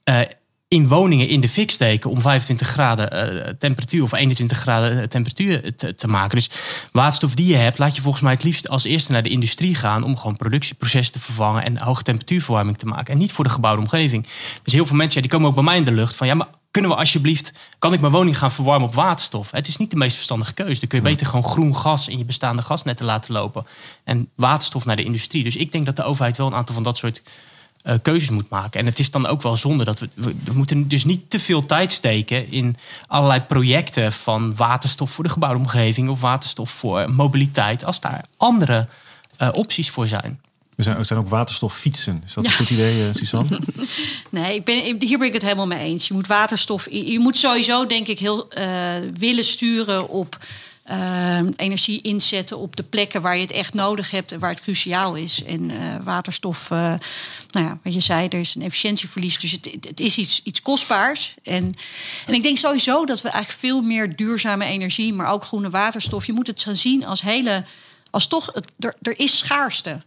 uh, in woningen in de fik steken om 25 graden uh, temperatuur of 21 graden temperatuur te, maken. Dus waterstof die je hebt, laat je volgens mij het liefst als eerste naar de industrie gaan om gewoon productieprocessen te vervangen en hoge temperatuurverwarming te maken. En niet voor de gebouwde omgeving. Dus heel veel mensen die komen ook bij mij in de lucht van ja, maar kunnen we alsjeblieft, kan ik mijn woning gaan verwarmen op waterstof? Het is niet de meest verstandige keuze. Dan kun je beter gewoon groen gas in je bestaande gasnetten laten lopen. En waterstof naar de industrie. Dus ik denk dat de overheid wel een aantal van dat soort uh, keuzes moet maken. En het is dan ook wel zonde dat we, we, moeten dus niet te veel tijd steken in allerlei projecten van waterstof voor de gebouwde omgeving of waterstof voor mobiliteit, als daar andere uh, opties voor zijn.
Er zijn, zijn ook waterstoffietsen. Is dat een goed idee, uh, Suzanne? [laughs]
nee, ik ben, hier ben ik het helemaal mee eens. Je moet waterstof. Je moet sowieso, denk ik, heel uh, willen sturen op uh, energie inzetten op de plekken waar je het echt nodig hebt en waar het cruciaal is. En waterstof, nou ja, wat je zei, er is een efficiëntieverlies. Dus het, het is iets, iets kostbaars. En, en ik denk sowieso dat we eigenlijk veel meer duurzame energie, maar ook groene waterstof. Je moet het gaan zien als hele. Als toch, het, er, er is schaarste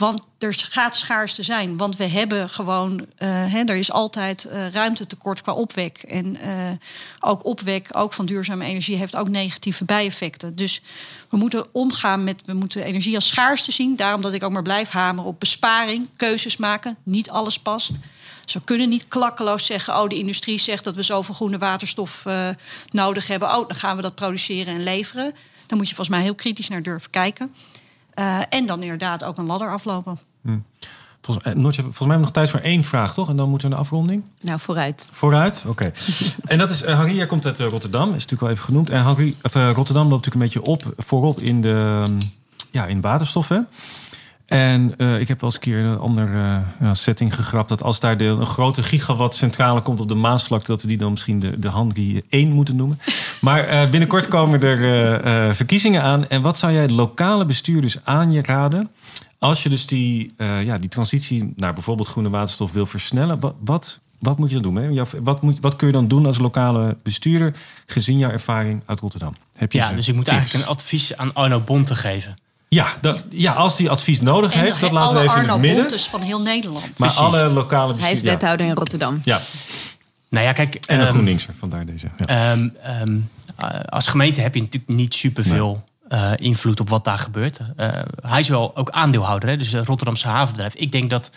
Want er gaat schaarste zijn. Want we hebben gewoon, uh, er is altijd uh, ruimtetekort qua opwek. En uh, ook opwek, ook van duurzame energie, heeft ook negatieve bijeffecten. Dus we moeten omgaan met, we moeten energie als schaarste zien. Daarom dat ik ook maar blijf hameren op besparing, keuzes maken. Niet alles past. We kunnen niet klakkeloos zeggen: oh, de industrie zegt dat we zoveel groene waterstof nodig hebben. Oh, dan gaan we dat produceren en leveren. Dan moet je volgens mij heel kritisch naar durven kijken. Uh, en dan inderdaad ook een ladder aflopen. Hm.
Volgens, eh, Noortje, volgens mij hebben we nog tijd voor één vraag, toch? En dan moeten we een afronding.
Nou, vooruit.
Vooruit, oké. [laughs] en dat is, uh, Harry, jij komt uit Rotterdam, is natuurlijk al even genoemd. En Harry, of, Rotterdam loopt natuurlijk een beetje op, voorop in de ja, in waterstoffen. En uh, ik heb wel eens een keer een andere uh, setting gegrapt... dat als daar de, een grote gigawatt centrale komt op de Maasvlakte... dat we die dan misschien de, de Hanri 1 moeten noemen. Maar uh, binnenkort komen er verkiezingen aan. En wat zou jij lokale bestuurders aan je raden... als je dus die, ja, die transitie naar bijvoorbeeld groene waterstof wil versnellen... wat, wat, wat moet je dan doen? Hè? Wat, moet, wat kun je dan doen als lokale bestuurder... gezien jouw ervaring uit Rotterdam?
Heb je ja, dus ik moet eigenlijk een advies aan Arno Bonte geven...
Ja, dat, ja, als hij advies nodig heeft, dat laten we even Arno in het midden.
van heel Nederland.
Maar alle lokale
Hij is wethouder in Rotterdam.
Ja.
Nou ja, kijk.
En een um, GroenLinkser, vandaar deze.
Ja. Um, um, als gemeente heb je natuurlijk niet superveel nee. uh, invloed op wat daar gebeurt. Uh, hij is wel ook aandeelhouder, hè, dus het Rotterdamse havenbedrijf. Ik denk dat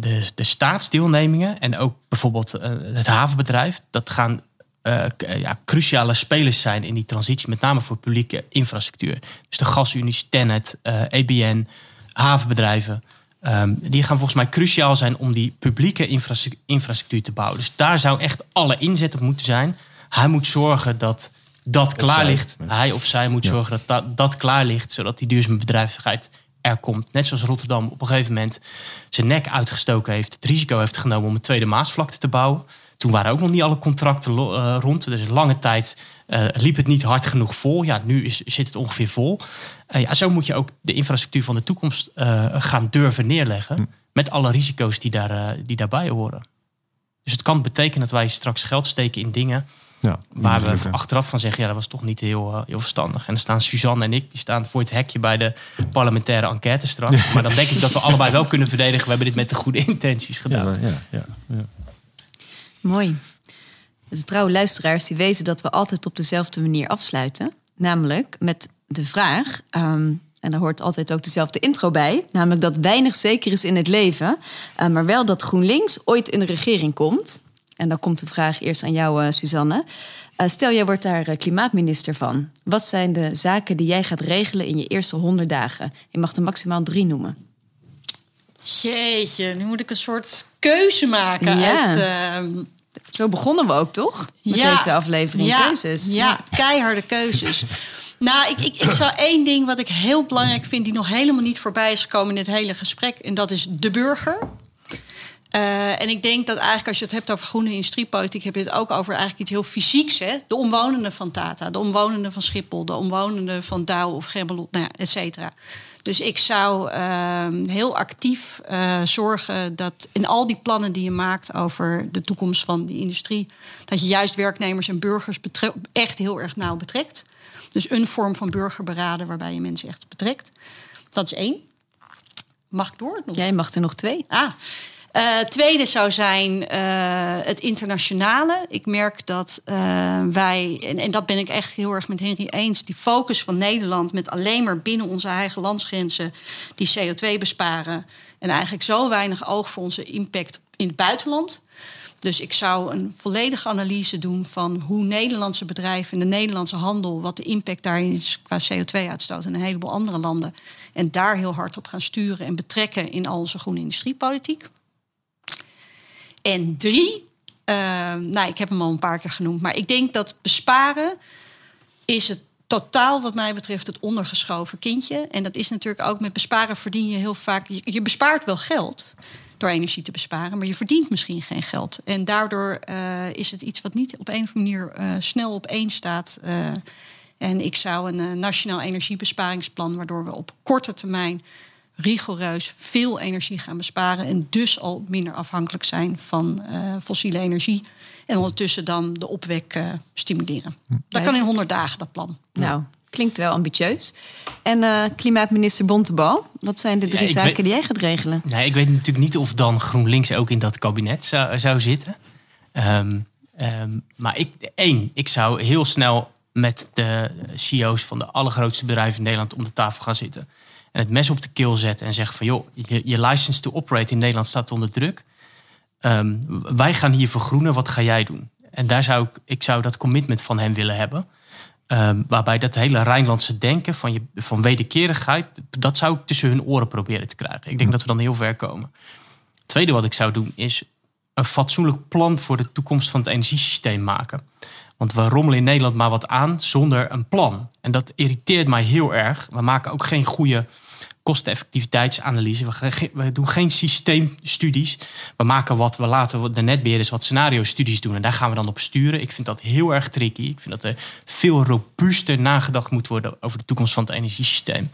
de, de staatsdeelnemingen en ook bijvoorbeeld uh, het havenbedrijf, dat gaan uh, ja, cruciale spelers zijn in die transitie, met name voor publieke infrastructuur. Dus de gasunies, Tenet, uh, eh, EBN, havenbedrijven. Um, die gaan volgens mij cruciaal zijn om die publieke infrastructuur te bouwen. Dus daar zou echt alle inzet op moeten zijn. Hij moet zorgen dat dat klaar ligt. Hij of zij moet zorgen dat, dat dat klaar ligt, zodat die duurzame bedrijvigheid er komt. Net zoals Rotterdam op een gegeven moment zijn nek uitgestoken heeft, het risico heeft genomen om een tweede Maasvlakte te bouwen. Toen waren ook nog niet alle contracten uh, rond. Dus lange tijd uh, liep het niet hard genoeg vol. Ja, nu is, zit het ongeveer vol. Uh, ja, zo moet je ook de infrastructuur van de toekomst gaan durven neerleggen. Hm. Met alle risico's die, daar, die daarbij horen. Dus het kan betekenen dat wij straks geld steken in dingen ja, waar we achteraf van zeggen, ja, dat was toch niet heel, heel verstandig. En dan staan Suzanne en ik, die staan voor het hekje bij de parlementaire enquête straks. [laughs] Maar dan denk ik dat we allebei wel kunnen verdedigen, we hebben dit met de goede intenties gedaan.
Ja, ja, ja.
Mooi. De trouwe luisteraars die weten dat we altijd op dezelfde manier afsluiten. Namelijk met de vraag, um, en daar hoort altijd ook dezelfde intro bij. Namelijk dat weinig zeker is in het leven. Uh, maar wel dat GroenLinks ooit in de regering komt. En dan komt de vraag eerst aan jou, uh, Suzanne. Uh, stel, jij wordt daar klimaatminister van. Wat zijn de zaken die jij gaat regelen in je eerste 100 dagen? Je mag er maximaal drie noemen.
Jeetje, nu moet ik een soort keuze maken ja. uit... Uh...
Zo begonnen we ook, toch? Met ja. deze aflevering.
Ja.
Keuzes.
Ja, keiharde keuzes. [laughs] nou, ik, ik, ik zou één ding wat ik heel belangrijk vind... die nog helemaal niet voorbij is gekomen in dit hele gesprek... en dat is de burger. Uh, en ik denk dat eigenlijk als je het hebt over groene industriepolitiek, heb je het ook over eigenlijk iets heel fysieks. Hè? De omwonenden van Tata, de omwonenden van Schiphol, de omwonenden van Douw of Gemmelot, nou ja, et cetera. Dus ik zou uh, heel actief uh, zorgen dat in al die plannen die je maakt over de toekomst van die industrie, dat je juist werknemers en burgers echt heel erg nauw betrekt. Dus een vorm van burgerberaden waarbij je mensen echt betrekt. Dat is één. Mag ik door?
Jij mag er nog twee.
Ah. Uh, tweede zou zijn uh, het internationale. Ik merk dat uh, wij, en, en, dat ben ik echt heel erg met Henry eens, die focus van Nederland met alleen maar binnen onze eigen landsgrenzen die CO2 besparen. En eigenlijk zo weinig oog voor onze impact in het buitenland. Dus ik zou een volledige analyse doen van hoe Nederlandse bedrijven en de Nederlandse handel, wat de impact daarin is qua CO2-uitstoot in een heleboel andere landen. En daar heel hard op gaan sturen en betrekken in al onze groene industriepolitiek. En drie, uh, nou, ik heb hem al een paar keer genoemd, maar ik denk dat besparen is het totaal, wat mij betreft, het ondergeschoven kindje. En dat is natuurlijk ook met besparen verdien je heel vaak. Je, bespaart wel geld door energie te besparen, maar je verdient misschien geen geld. En daardoor uh, is het iets wat niet op een of andere manier uh, snel op één staat. Uh, en ik zou een nationaal energiebesparingsplan, waardoor we op korte termijn rigoureus veel energie gaan besparen en dus al minder afhankelijk zijn van uh, fossiele energie. En ondertussen dan de opwek uh, stimuleren. Dat kan in 100 dagen, dat plan.
Nou, Klinkt wel ambitieus. En uh, klimaatminister Bontebal, wat zijn de drie zaken die jij gaat regelen?
Nee, ik weet natuurlijk niet of dan GroenLinks ook in dat kabinet zou, zou zitten. Ehm, ehm, maar ik, één, ik zou heel snel met de CEO's van de allergrootste bedrijven in Nederland om de tafel gaan zitten. En het mes op de keel zetten en zeggen van joh, je, je license to operate in Nederland staat onder druk. Ehm, wij gaan hier vergroenen, wat ga jij doen? En daar zou ik, ik zou dat commitment van hem willen hebben. Um, waarbij dat hele Rijnlandse denken van, je, van wederkerigheid, dat zou ik tussen hun oren proberen te krijgen. Ik denk dat we dan heel ver komen. Het tweede wat ik zou doen is een fatsoenlijk plan voor de toekomst van het energiesysteem maken. Want we rommelen in Nederland maar wat aan zonder een plan. En dat irriteert mij heel erg. We maken ook geen goede kosteneffectiviteitsanalyse. We, doen geen systeemstudies. We maken wat, we laten de netbeheerders wat scenario-studies doen. En daar gaan we dan op sturen. Ik vind dat heel erg tricky. Ik vind dat er veel robuuster nagedacht moet worden over de toekomst van het energiesysteem.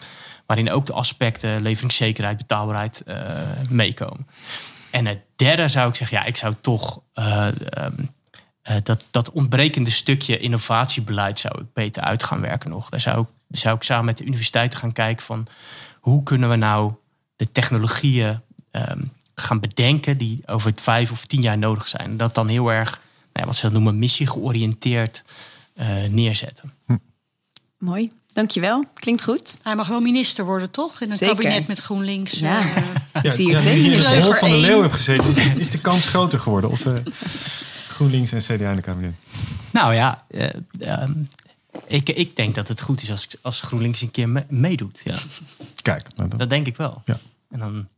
Waarin ook de aspecten leveringszekerheid, betaalbaarheid uh, meekomen. En het derde zou ik zeggen, ja, ik zou toch uh, um, uh, dat, dat ontbrekende stukje innovatiebeleid zou ik beter uit gaan werken nog. Daar zou ik, zou ik samen met de universiteiten gaan kijken van hoe kunnen we nou de technologieën um, gaan bedenken die over het vijf of tien jaar nodig zijn. Dat dan heel erg, nou ja, wat ze dat noemen, missiegeoriënteerd uh, neerzetten. Hm.
Mooi. Dankjewel. Klinkt goed.
Hij mag wel minister worden, toch? In een Zeker. kabinet met GroenLinks.
Ja, [laughs] uh,
ja,
zie je
ja,
twee.
Als je van de Leeuw hebt gezeten, is, is, de kans groter geworden? Of uh, GroenLinks en CDA in de kabinet?
Nou ja, uh, ik, ik denk dat het goed is als, als GroenLinks een keer meedoet. Ja. [laughs]
Kijk.
Nou dan... Dat denk ik wel.
Ja.
En dan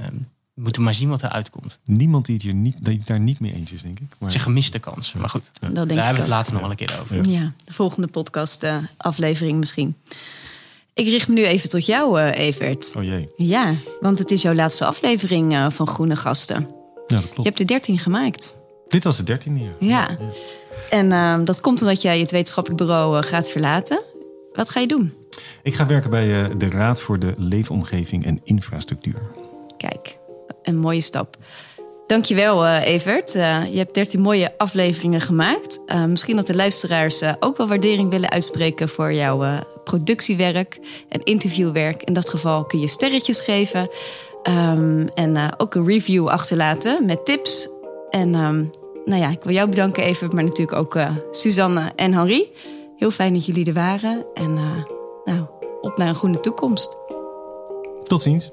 um, moeten we maar zien wat er uitkomt.
Niemand die het, hier niet, die het daar niet mee eens is, denk ik. Maar...
Het is een gemiste kans. Maar goed,
ja.
daar hebben we het later nog wel een keer over.
Ja, ja de volgende podcast uh, aflevering misschien. Ik richt me nu even tot jou, uh, Evert.
Oh jee.
Ja, want het is jouw laatste aflevering uh, van Groene Gasten.
Ja, dat klopt.
Je hebt er dertien gemaakt.
Dit was de dertiende, ja.
ja. En uh, dat komt omdat jij het wetenschappelijk bureau uh, gaat verlaten. Wat ga je doen?
Ik ga werken bij uh, de Raad voor de Leefomgeving en Infrastructuur.
Kijk, een mooie stap. Dankjewel, uh, Evert. je hebt 13 mooie afleveringen gemaakt. misschien dat de luisteraars ook wel waardering willen uitspreken voor jouw productiewerk en interviewwerk. In dat geval kun je sterretjes geven. Um, en ook een review achterlaten met tips. En um, nou ja, ik wil jou bedanken even, maar natuurlijk ook uh, Suzanne en Henri. Heel fijn dat jullie er waren. En uh, nou, op naar een groene toekomst.
Tot ziens.